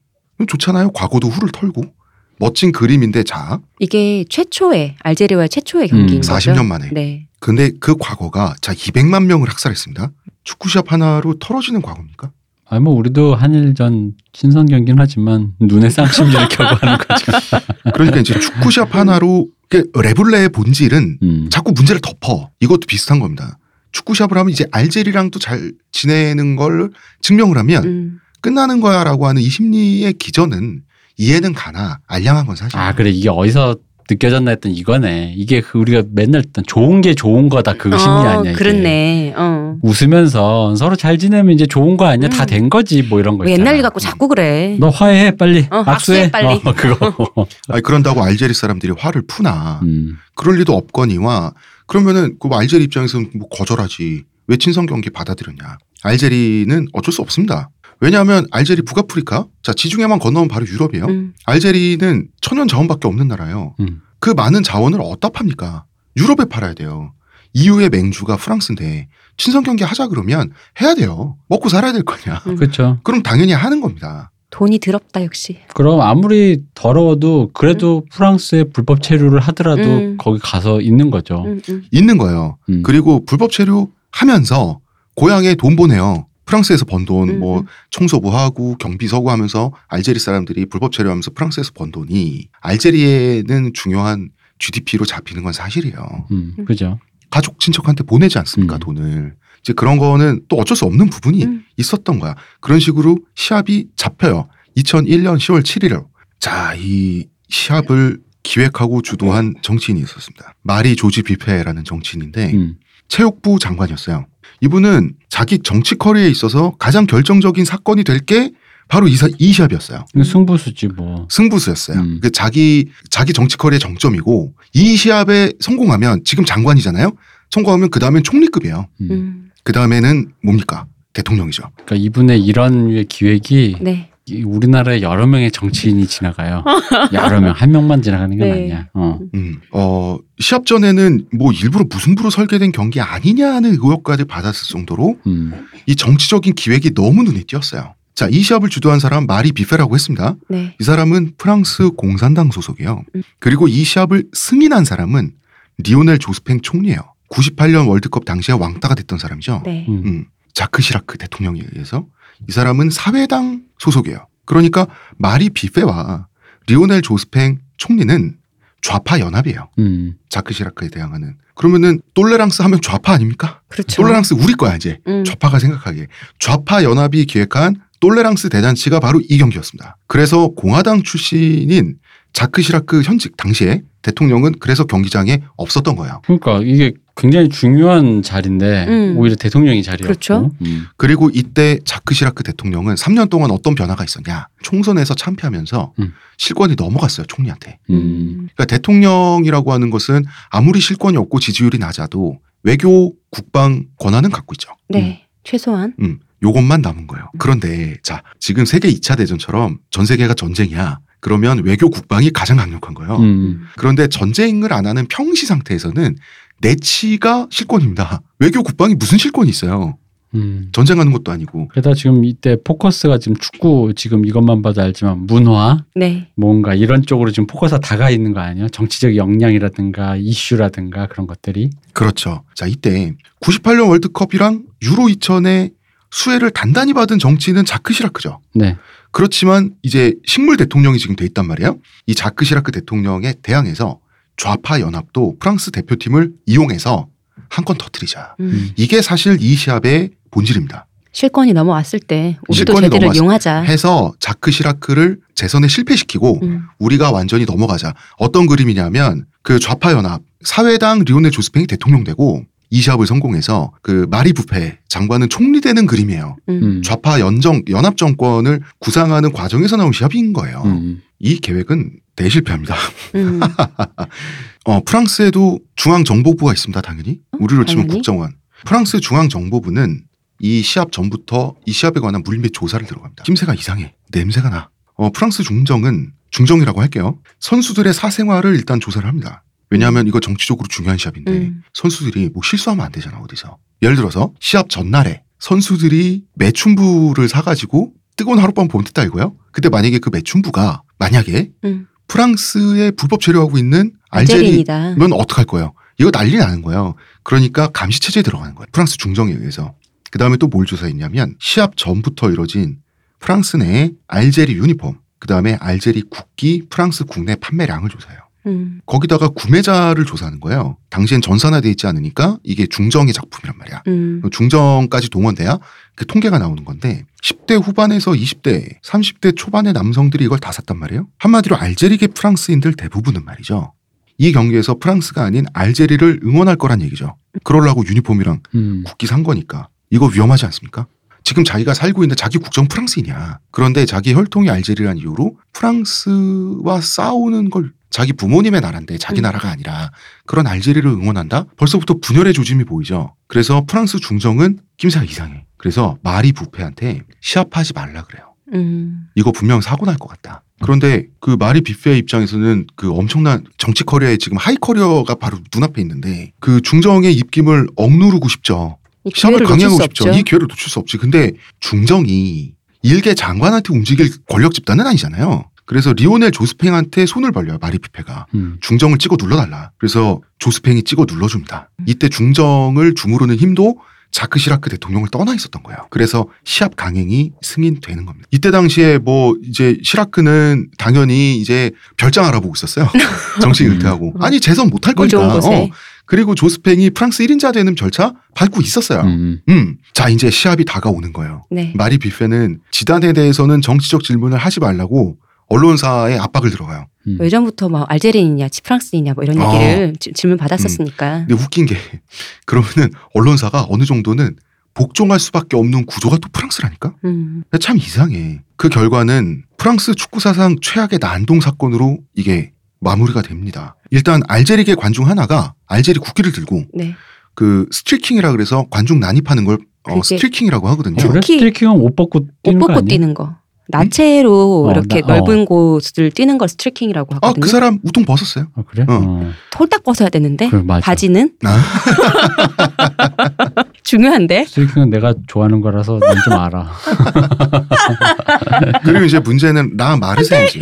좋잖아요. 과거도 후를 털고 멋진 그림인데 자, 이게 최초의 알제리와의 최초의 경기인 음, 거죠. 40년 만에. 네. 근데 그 과거가 자 200만 명을 학살했습니다. 축구 시합 하나로 털어지는 과거입니까? 아니 뭐 우리도 한일전 친선 경기는 하지만 눈에 쌍심지를 켜고 하는 거죠. 그러니까 이제 축구 시합 하나로 그 레블레의 본질은 음. 자꾸 문제를 덮어. 이것도 비슷한 겁니다. 축구 시합을 하면 이제 알제리랑도 잘 지내는 걸 증명을 하면 음. 끝나는 거야라고 하는 이 심리의 기전은 이해는 가나 알량한 건 사실. 아 그래 이게 어디서 느껴졌나 했던 이거네. 이게 그 우리가 맨날 듣던 좋은 게 좋은 거다 그 심리 어, 아니야. 이게. 그렇네. 어. 웃으면서 서로 잘 지내면 이제 좋은 거 아니야? 다 음. 된 거지 뭐 이런 거. 옛날 일 갖고 자꾸 그래. 너 화해해 빨리 어, 악수해 악수해, 빨리. 어, 그거. 아니 그런다고 알제리 사람들이 화를 푸나 음. 그럴 리도 없거니와 그러면은 그 알제리 입장에서는 뭐 거절하지. 왜 친선 경기 받아들였냐. 알제리는 어쩔 수 없습니다. 왜냐하면 알제리 북아프리카? 자 지중해만 건너면 바로 유럽이에요. 음. 알제리는 천연 자원밖에 없는 나라예요. 음. 그 많은 자원을 어디다 팝니까? 유럽에 팔아야 돼요. EU의 맹주가 프랑스인데 친선 경기 하자 그러면 해야 돼요. 먹고 살아야 될 거냐 음. 그렇죠. 그럼 당연히 하는 겁니다 돈이 더럽다 역시. 그럼 아무리 더러워도 그래도 프랑스에 불법 체류를 하더라도 음. 거기 가서 있는 거죠. 음, 음. 있는 거예요 음. 그리고 불법 체류 하면서 고향에 돈 보내요. 프랑스에서 번 돈, 음, 뭐 음. 청소부 하고 경비 서고 하면서 알제리 사람들이 불법 체류하면서 프랑스에서 번 돈이 알제리에는 중요한 GDP로 잡히는 건 사실이에요. 음, 그죠. 가족 친척한테 보내지 않습니까 음. 돈을. 이제 그런 거는 또 어쩔 수 없는 부분이 음. 있었던 거야. 그런 식으로 시합이 잡혀요. 2001년 10월 7일. 자, 이 시합을 기획하고 주도한 정치인이 있었습니다. 마리 조지 비페라는 정치인인데 음. 체육부 장관이었어요. 이분은 자기 정치 커리어에 있어서 가장 결정적인 사건이 될 게 바로 이, 사- 이 시합이었어요. 승부수지 뭐. 승부수였어요. 음. 그 자기 자기 정치 커리어의 정점이고 이 시합에 성공하면 지금 장관이잖아요. 성공하면 그 다음엔 총리급이에요. 음. 음. 그 다음에는 뭡니까? 대통령이죠. 그러니까 이분의 이런 류의 기획이 네. 이 우리나라에 여러 명의 정치인이 지나가요. 여러 명, 한 명만 지나가는 게 네. 아니야. 어. 음. 어, 시합 전에는 뭐 일부러 무승부로 설계된 경기 아니냐는 의혹까지 받았을 정도로 음. 이 정치적인 기획이 너무 눈에 띄었어요. 자, 이 시합을 주도한 사람 마리 비페라고 했습니다. 네. 이 사람은 프랑스 공산당 소속이에요. 음. 그리고 이 시합을 승인한 사람은 리오넬 조스팽 총리예요. 98년 월드컵 당시에 왕따가 됐던 사람이죠. 네. 음. 음, 자크 시라크 대통령에 의해서 이 사람은 사회당 소속이에요. 그러니까 마리 비페와 리오넬 조스팽 총리는 좌파 연합이에요. 음. 자크 시라크에 대항하는. 그러면은 똘레랑스 하면 좌파 아닙니까? 그렇죠. 똘레랑스 우리 거야 이제. 음. 좌파가 생각하기에 좌파 연합이 기획한 똘레랑스 대잔치가 바로 이 경기였습니다. 그래서 공화당 출신인 자크 시라크 현직 당시에 대통령은 그래서 경기장에 없었던 거예요. 그러니까 이게 굉장히 중요한 자리인데 음. 오히려 대통령이 자리였고. 그렇죠. 음. 그리고 이때 자크 시라크 대통령은 3년 동안 어떤 변화가 있었냐? 총선에서 참패하면서 음. 실권이 넘어갔어요 총리한테. 음. 그러니까 대통령이라고 하는 것은 아무리 실권이 없고 지지율이 낮아도 외교 국방 권한은 갖고 있죠. 네. 최소한. 음, 요것만 남은 거예요. 그런데 자 지금 세계 2차 대전처럼 전 세계가 전쟁이야. 그러면 외교 국방이 가장 강력한 거예요. 음. 그런데 전쟁을 안 하는 평시 상태에서는 내치가 실권입니다. 외교 국방이 무슨 실권이 있어요? 음. 전쟁하는 것도 아니고. 게다가 지금 이때 포커스가 지금 축구 지금 이것만 봐도 알지만 문화 네. 뭔가 이런 쪽으로 지금 포커스가 다가 있는 거 아니에요? 정치적 역량이라든가 이슈라든가 그런 것들이. 그렇죠. 자, 이때 98년 월드컵이랑 유로 2000의 수혜를 단단히 받은 정치인은 자크 시라크죠. 네. 그렇지만 이제 식물 대통령이 지금 돼 있단 말이에요. 이 자크 시라크 대통령에 대항해서 좌파 연합도 프랑스 대표팀을 이용해서 한 건 터뜨리자. 음. 이게 사실 이 시합의 본질입니다. 실권이 넘어왔을 때 우리도 제대로 이용하자. 해서 자크 시라크를 재선에 실패시키고 음. 우리가 완전히 넘어가자. 어떤 그림이냐면 그 좌파 연합 사회당 리오넬 조스팽이 대통령 되고 이 시합을 성공해서 그 마리 부페 장관은 총리되는 그림이에요. 음. 음. 좌파 연정 연합 정권을 구상하는 과정에서 나온 시합인 거예요. 음. 이 계획은 대실패합니다. 음. 어, 프랑스에도 중앙정보부가 있습니다, 당연히. 우리로 치면 당연히. 국정원. 프랑스 중앙정보부는 이 시합 전부터 이 시합에 관한 물밑 조사를 들어갑니다. 김새가 이상해. 냄새가 나. 어, 프랑스 중정은 중정이라고 할게요. 선수들의 사생활을 일단 조사를 합니다. 왜냐하면 이거 정치적으로 중요한 시합인데 음. 선수들이 뭐 실수하면 안 되잖아 어디서. 예를 들어서 시합 전날에 선수들이 매춘부를 사가지고 뜨거운 하룻밤 보면 됐다 이거요. 근데 만약에 그 매춘부가 만약에 음. 프랑스에 불법 체류하고 있는 알제리 알제리인이다. 면 어떡할 거예요? 이거 난리 나는 거예요. 그러니까 감시 체제에 들어가는 거예요. 프랑스 중정에 의해서. 그 다음에 또 뭘 조사했냐면 시합 전부터 이뤄진 프랑스 내 알제리 유니폼, 그 다음에 알제리 국기 프랑스 국내 판매량을 조사해요. 음. 거기다가 구매자를 조사하는 거예요. 당시엔 전산화돼 있지 않으니까 이게 중정의 작품이란 말이야. 음. 중정까지 동원돼야 그 통계가 나오는 건데 10대 후반에서 20대, 30대 초반의 남성들이 이걸 다 샀단 말이에요. 한마디로 알제리계 프랑스인들 대부분은 말이죠. 이 경기에서 프랑스가 아닌 알제리를 응원할 거란 얘기죠. 그러려고 유니폼이랑 음. 국기 산 거니까. 이거 위험하지 않습니까? 지금 자기가 살고 있는 자기 국정 프랑스이냐. 그런데 자기 혈통이 알제리란 이유로 프랑스와 싸우는 걸 자기 부모님의 나라인데 자기 음. 나라가 아니라 그런 알제리를 응원한다? 벌써부터 분열의 조짐이 보이죠. 그래서 프랑스 중정은 낌새가 이상해. 그래서 마리 뷔페한테 시합하지 말라 그래요. 음. 이거 분명 사고 날 것 같다. 그런데 그 마리 뷔페 입장에서는 그 엄청난 정치 career에 지금 high career가 바로 눈앞에 있는데 그 중정의 입김을 억누르고 싶죠. 시합을 놓칠 강행하고 수 싶죠. 이 기회를 놓칠 수 없지. 근데 중정이 일개 장관한테 움직일 권력 집단은 아니잖아요. 그래서 리오넬 조스팽한테 손을 벌려요. 마리 뷔페가. 음. 중정을 찍어 눌러달라. 그래서 조스팽이 찍어 눌러줍니다. 이때 중정을 주무르는 힘도 자크 시라크 대통령을 떠나 있었던 거예요. 그래서 시합 강행이 승인되는 겁니다. 이때 당시에 뭐 이제 시라크는 당연히 이제 별장 알아보고 있었어요. 정치 은퇴하고. 아니 재선 못할 물 좋은 거니까. 어. 그리고 조스팽이 프랑스 1인자 되는 절차 밟고 있었어요. 음. 음. 자, 이제 시합이 다가오는 거예요. 네. 마리 뷔페는 지단에 대해서는 정치적 질문을 하지 말라고 언론사에 압박을 들어가요. 음. 예전부터 뭐 알제리인이냐, 프랑스인이냐 뭐 이런 어. 얘기를 지- 질문 받았었으니까. 근데 웃긴 게 그러면은 언론사가 어느 정도는 복종할 수밖에 없는 구조가 또 프랑스라니까? 음. 참 이상해. 그 결과는 프랑스 축구 사상 최악의 난동 사건으로 이게 마무리가 됩니다. 일단 알제리계 관중 하나가 알제리 국기를 들고 네. 그 스트리킹이라 그래서 관중 난입하는 걸 어, 스트리킹이라고 하거든요. 어, 스트리킹은 옷 벗고 옷 뛰는 거 벗고 아니야? 뛰는 거. 나체로 어, 이렇게 나- 어. 넓은 곳을 뛰는 걸 스트리킹이라고 아, 하거든요. 그 사람 웃통 벗었어요. 아, 그래? 어. 어. 홀딱 벗어야 되는데 그래. 바지는 아. 중요한데. 스트리킹은 내가 좋아하는 거라서 난 좀 알아. 그리고 이제 문제는 라 마르세즈.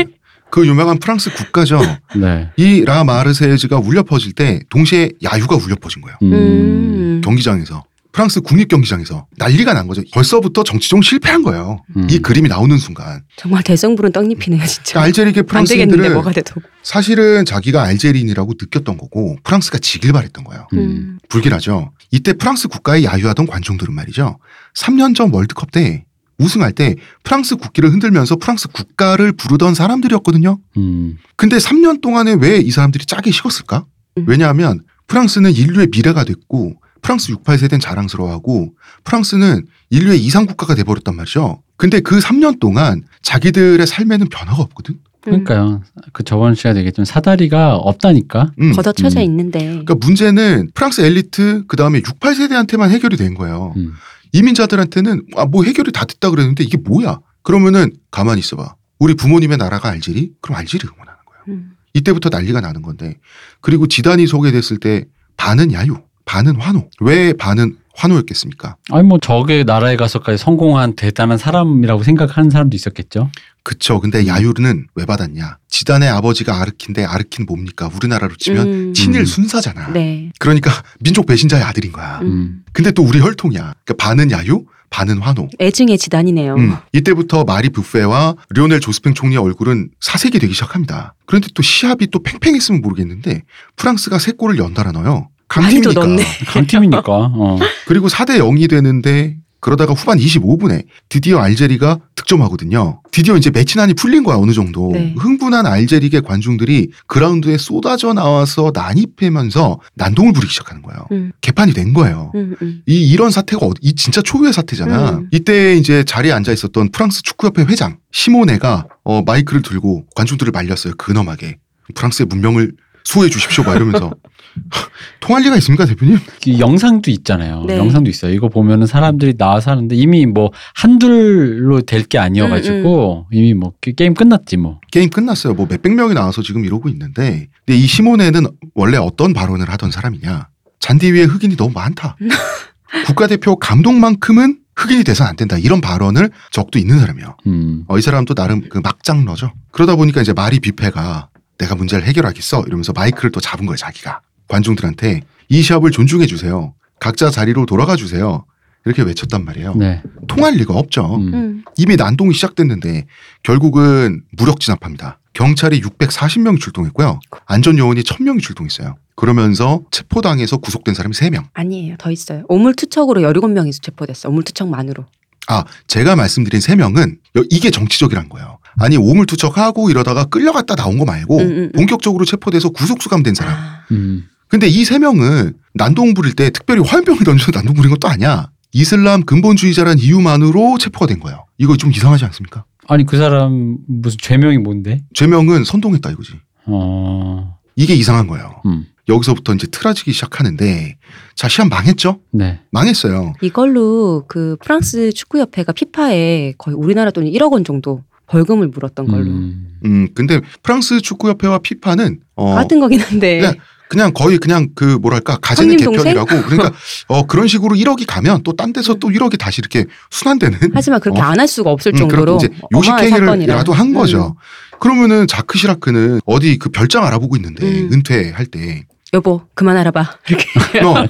그 유명한 프랑스 국가죠. 네. 이 라 마르세즈가 울려 퍼질 때 동시에 야유가 울려 퍼진 거예요. 음. 음. 경기장에서. 프랑스 국립 경기장에서 난리가 난 거죠. 벌써부터 정치적 실패한 거예요. 음. 이 그림이 나오는 순간. 정말 대성부른 떡잎이네요, 진짜. 그러니까 알제리계 안 되겠는데 프랑스인들은 뭐가 돼도. 사실은 자기가 알제리인이라고 느꼈던 거고 프랑스가 지길 바랬던 거예요. 음. 음. 불길하죠. 이때 프랑스 국가에 야유하던 관중들은 말이죠. 3년 전 월드컵 때 우승할 때 프랑스 국기를 흔들면서 프랑스 국가를 부르던 사람들이었거든요. 음. 근데 3년 동안에 왜 이 사람들이 짜게 식었을까? 음. 왜냐하면 프랑스는 인류의 미래가 됐고 프랑스 68 세대는 자랑스러워하고 프랑스는 인류의 이상 국가가 돼버렸단 말이죠. 근데 그 3년 동안 자기들의 삶에는 변화가 없거든. 그러니까요. 그 저번 시간에 얘기했지만 사다리가 없다니까. 음. 걷어쳐져 음. 있는데. 그러니까 문제는 프랑스 엘리트 그 다음에 68 세대한테만 해결이 된 거예요. 음. 이민자들한테는 아 뭐 해결이 다 됐다 그랬는데 이게 뭐야? 그러면은 가만히 있어봐. 우리 부모님의 나라가 알제리? 그럼 알제리 응원하는 거예요. 음. 이때부터 난리가 나는 건데 그리고 지단이 소개됐을 때 반은 야유, 반은 환호. 왜 반은 환호였겠습니까? 아니 뭐 저게 나라에 가서까지 성공한 대단한 사람이라고 생각하는 사람도 있었겠죠. 그쵸. 근데 야유는 왜 받았냐? 지단의 아버지가 아르킨데 아르킨 뭡니까? 우리나라로 치면 음. 친일 음. 순사잖아. 네. 그러니까 민족 배신자의 아들인 거야. 음. 음. 근데 또 우리 혈통이야. 그러니까 반은 야유, 반은 환호. 애증의 지단이네요. 음, 이때부터 마리 뷔페와 리오넬 조스팽 총리의 얼굴은 사색이 되기 시작합니다. 그런데 또 시합이 또 팽팽했으면 모르겠는데 프랑스가 세 골을 연달아 넣어요. 강팀이니까. 강팀이니까. 어. 그리고 4대 0이 되는데 그러다가 후반 25분에 드디어 알제리가 득점하거든요. 드디어 이제 매치난이 풀린 거야 어느 정도. 네. 흥분한 알제리계 관중들이 그라운드에 쏟아져 나와서 난입하면서 난동을 부리기 시작하는 거예요. 음. 개판이 된 거예요. 음, 음. 이 이런 사태가 어디- 이 진짜 초유의 사태잖아. 음. 이때 이제 자리에 앉아 있었던 프랑스 축구협회 회장 시모네가 어, 마이크를 들고 관중들을 말렸어요. 근엄하게 프랑스의 문명을 수호해 주십시오. 막 이러면서 통할 리가 있습니까, 대표님? 이 영상도 있잖아요. 네. 영상도 있어요. 이거 보면은 사람들이 나와서 하는데 이미 뭐 한둘로 될 게 아니어가지고 음, 이미 뭐 게- 게임 끝났지 뭐. 게임 끝났어요. 뭐 몇백 명이 나와서 지금 이러고 있는데, 근데 이 시모네는 원래 어떤 발언을 하던 사람이냐? 잔디 위에 흑인이 너무 많다. 국가대표 감독만큼은 흑인이 돼서는 안 된다. 이런 발언을 적도 있는 사람이에요. 음. 어, 이 사람도 나름 그 막장러죠. 그러다 보니까 이제 마리 뷔페가 내가 문제를 해결하겠어 이러면서 마이크를 또 잡은 거예요, 자기가. 관중들한테 이 시합을 존중해 주세요. 각자 자리로 돌아가 주세요. 이렇게 외쳤단 말이에요. 네. 통할 리가 없죠. 음. 음. 이미 난동이 시작됐는데 결국은 무력 진압합니다. 경찰이 640명이 출동했고요. 안전 요원이 1000명이 출동했어요. 그러면서 체포당해서 구속된 사람이 3명. 아니에요. 더 있어요. 오물투척으로 17명이 체포됐어. 오물투척만으로. 아, 제가 말씀드린 3명은 이게 정치적이란 거예요. 아니, 오물투척하고 이러다가 끌려갔다 나온 거 말고 음, 음, 음. 본격적으로 체포돼서 구속수감된 사람. 아, 음. 근데 이 세 명은 난동 부릴 때 특별히 화염병을 던져서 난동 부린 것도 아니야. 이슬람 근본주의자란 이유만으로 체포가 된 거예요. 이거 좀 이상하지 않습니까? 아니 그 사람 무슨 죄명이 뭔데? 죄명은 선동했다 이거지. 어. 이게 이상한 거예요. 음. 여기서부터 이제 틀어지기 시작하는데 자 시합 망했죠? 네. 망했어요. 이걸로 그 프랑스 축구협회가 피파에 거의 우리나라 돈 1억 원 정도 벌금을 물었던 걸로. 음. 음 근데 프랑스 축구협회와 피파는 어 같은 거긴 한데. 네. 그냥 거의 그냥 그 뭐랄까 가재는? 개편이라고 그러니까 어 그런 식으로 1억이 가면 또 딴 데서 또 1억이 다시 이렇게 순환되는 하지만 그렇게 어. 안할 수가 없을 음, 정도로 이제. 요식행위라도 한 거죠. 그러면은 자크 시라크는 어디 그 별장 알아보고 있는데 음. 은퇴할 때 여보 그만 알아봐. 이렇게. 너,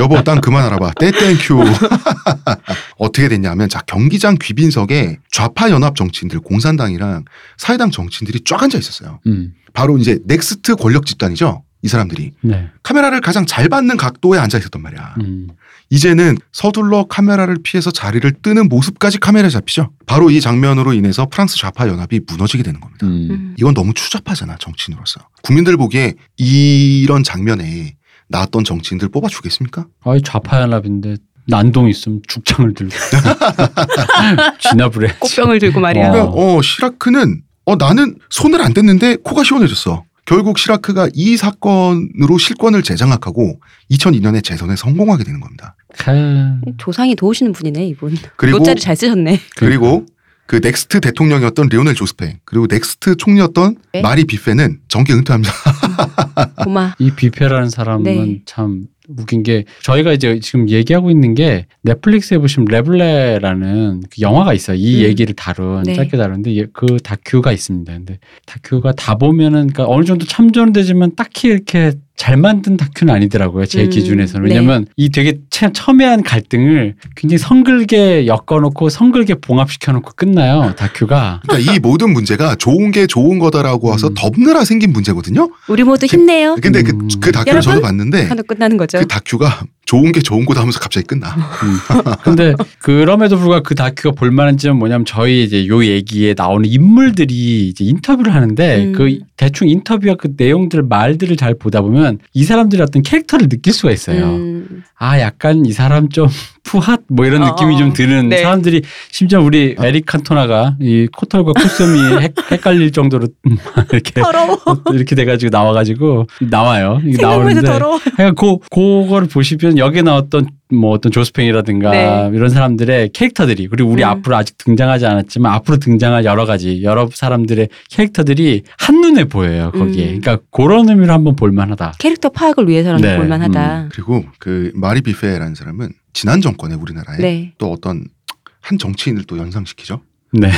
여보, 딴 그만 알아봐. thank you. 어떻게 됐냐면, 자, 경기장 귀빈석에 좌파 연합 정치인들, 공산당이랑 사회당 정치인들이 쫙 앉아 있었어요. 음. 바로 이제 next 권력 집단이죠. 이 사람들이. 네. 카메라를 가장 잘 받는 각도에 앉아 있었단 말이야. 음. 이제는 서둘러 카메라를 피해서 자리를 뜨는 모습까지 카메라에 잡히죠. 바로 이 장면으로 인해서 프랑스 좌파 연합이 무너지게 되는 겁니다. 음. 음. 이건 너무 추잡하잖아 정치인으로서. 국민들 보기에 이런 장면에 나왔던 정치인들 뽑아주겠습니까? 아이 좌파 연합인데 난동 있으면 죽창을 들고 진압을 해. 꽃병을 들고 말이야. 어. 그러니까 어 시라크는 어 나는 손을 안 댔는데 코가 시원해졌어. 결국 시라크가 이 사건으로 실권을 재장악하고 2002년에 재선에 성공하게 되는 겁니다. 카... 조상이 도우시는 분이네 이분. 그리고 묘자리 잘 쓰셨네. 그리고 그 next 대통령이었던 리오넬 조스팽 그리고 next 총리였던 네? 마리 뷔페는 정계 은퇴합니다. 고마. 이 뷔페라는 사람은 네. 참 웃긴 게 저희가 이제 지금 얘기하고 있는 게 넷플릭스에 보시면 레블레라는 그 영화가 있어요. 이 음. 얘기를 다룬 네. 짧게 다룬데 예- 그 다큐가 있습니다. 근데 다큐가 다 보면은 그러니까 어느 정도 참조는 되지만 딱히 이렇게 잘 만든 다큐는 아니더라고요. 제 음, 기준에서는. 네. 왜냐면 이 되게 참 첨예한 갈등을 굉장히 성글게 엮어놓고 성글게 봉합시켜놓고 끝나요. 다큐가. 그러니까 이 모든 문제가 좋은 게 좋은 거다라고 와서 음. 덮느라 생긴 문제거든요. 우리 모두 힘내요. 근데 그, 음. 그 다큐를 여러분? 저도 봤는데 끝나는 거죠. 그 다큐가 좋은 게 좋은 거다 하면서 갑자기 끝나. 근데 그럼에도 불구하고 그 다큐가 볼만한 점은 뭐냐면 저희 이제 요 얘기에 나오는 인물들이 이제 인터뷰를 하는데 음. 그 대충 인터뷰와 그 내용들 말들을 잘 보다 보면 이 사람들의 어떤 캐릭터를 느낄 수가 있어요. 음. 아 약간 이 사람 좀 푸핫 뭐 이런 어, 느낌이 좀 드는 네. 사람들이 심지어 우리 에릭 칸토나가 이 코털과 콧솜이 헷, 헷갈릴 정도로 이렇게. 이렇게 돼가지고 나와가지고 나와요. 이게 나오는데. 그러니까 그 그거를 보시면 여기에 나왔던 뭐 어떤 조스팽이라든가 네. 이런 사람들의 캐릭터들이 그리고 우리 음. 앞으로 아직 등장하지 않았지만 앞으로 등장할 여러 가지 여러 사람들의 캐릭터들이 한눈에 보여요 거기에. 음. 그러니까 그런 의미로 한번 볼만하다. 캐릭터 파악을 위해서는 네, 볼만하다. 그리고 그 마리 비페라는 사람은 지난 정권에 우리나라에 네. 또 어떤 한 정치인을 또 연상시키죠. 네.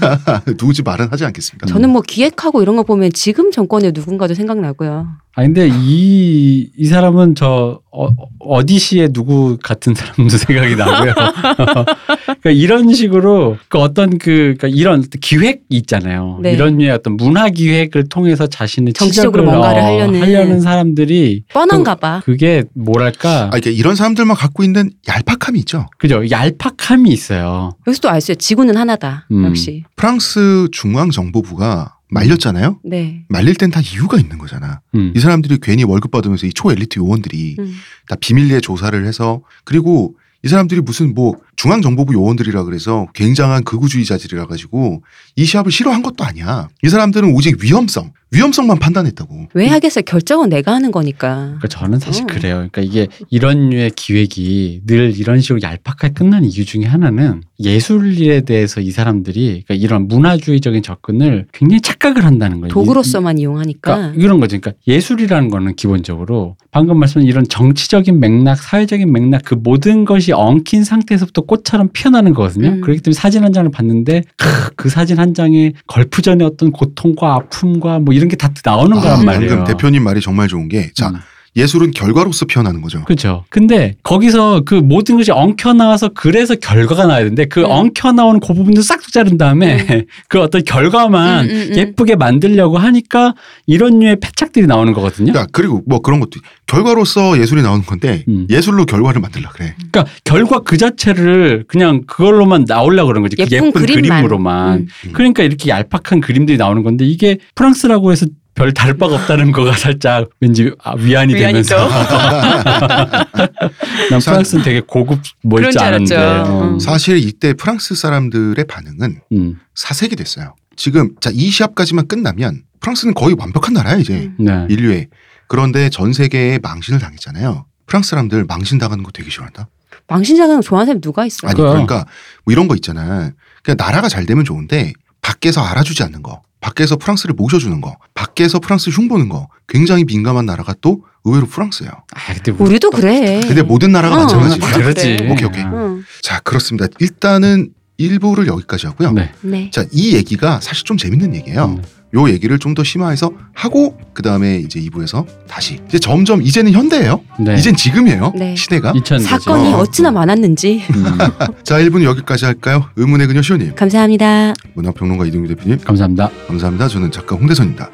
누구지 말은 하지 않겠습니다. 저는 뭐 기획하고 이런 거 보면 지금 정권의 누군가도 생각나고요. 아 근데 이, 이 사람은 저 어, 어디시의 누구 같은 사람도 생각이 나고요. 그러니까 이런 식으로 그 어떤 그 그러니까 이런 기획 있잖아요. 네. 이런 류의 어떤 문화 기획을 통해서 자신의 정치적으로 치적을, 뭔가를 어, 하려는. 하려는 사람들이 뻔한가 봐. 그게 뭐랄까 아, 이게 이런 사람들만 갖고 있는 얄팍함이 있죠. 그죠 얄팍함이 있어요. 여기서도 알수 있어요. 지구는 하나다. 음. 역시. 프랑스 중앙 정보부가 말렸잖아요. 네. 말릴 땐 다 이유가 있는 거잖아. 음. 이 사람들이 괜히 월급 받으면서 이 초엘리트 요원들이 음. 다 비밀리에 조사를 해서 그리고 이 사람들이 무슨 뭐 중앙정보부 요원들이라 그래서 굉장한 극우주의자들이라 가지고 이 시합을 싫어한 것도 아니야. 이 사람들은 오직 위험성, 위험성만 판단했다고. 왜 하겠어요? 결정은 내가 하는 거니까. 그러니까 저는 사실 음. 그래요. 그러니까 이게 이런 류의 기획이 늘 이런 식으로 얄팍하게 끝나는 이유 중에 하나는 예술에 대해서 이 사람들이 그러니까 이런 문화주의적인 접근을 굉장히 착각을 한다는 거예요. 도구로서만 이- 이용하니까. 그러니까 이런 거죠. 그러니까 예술이라는 거는 기본적으로 방금 말씀한 이런 정치적인 맥락, 사회적인 맥락 그 모든 것이 엉킨 상태에서부터 꽃처럼 피어나는 거거든요. 음. 그렇기 때문에 사진 한 장을 봤는데 크, 그 사진 한 장에 걸프전의 어떤 고통과 아픔과 뭐 이런 게 다 나오는 거란 아, 말이에요. 방금 대표님 말이 정말 좋은 게 자, 음. 예술은 결과로서 피어나는 거죠. 그렇죠. 근데 거기서 그 모든 것이 엉켜 나와서 그래서 결과가 나야 되는데 그 음. 엉켜 나오는 그 부분도 싹둑 자른 다음에 그 어떤 결과만 음, 음, 음. 예쁘게 만들려고 하니까 이런 류의 패착들이 나오는 거거든요. 야, 그리고 뭐 그런 것도 결과로서 예술이 나오는 건데 음. 예술로 결과를 만들라 그래. 그러니까 결과 그 자체를 그냥 그걸로만 나오려고 그런 거지. 그 예쁜 예쁜 그림만. 그림으로만. 음. 그러니까 이렇게 얄팍한 그림들이 나오는 건데 이게 프랑스라고 해서 별 다를 바가 없다는 거가 살짝 왠지 아, 위안이. 되면서 난 프랑스는 되게 고급 뭐줄 않은데. 알았죠. 어. 음. 사실 이때 프랑스 사람들의 반응은 음. 사색이 됐어요. 지금 자, 이 시합까지만 끝나면 프랑스는 거의 완벽한 나라야 이제 음. 네. 인류에. 그런데 전 세계에 망신을 당했잖아요. 프랑스 사람들 망신 당하는 거 되게 싫어한다. 망신자가 좋아하는 사람이 누가 있어요? 아니. 그러니까 뭐 이런 거 있잖아. 그냥 나라가 잘 되면 좋은데 밖에서 알아주지 않는 거, 밖에서 프랑스를 모셔주는 거, 밖에서 프랑스 흉 보는 거 굉장히 민감한 나라가 또 의외로 프랑스예요. 아, 근데 우리 우리도 그래. 근데 모든 나라가 어, 마찬가지. 다 그렇지. 그래. 오케이, 오케이. 응. 자 그렇습니다. 일단은 1부를 여기까지 하고요. 네. 네. 자이 얘기가 사실 좀 재밌는 얘기예요. 음. 요 얘기를 좀 더 심화해서 하고 그 다음에 이제 2부에서 다시 이제 점점 이제는 현대예요. 네. 이젠 지금이에요. 네. 시대가. 2000 사건이 어. 어찌나 많았는지. 음. 자 1부는 여기까지 할까요? 의문의 그녀 시호님, 감사합니다. 문화평론가 이동규 대표님 감사합니다. 감사합니다. 저는 작가 홍대선입니다.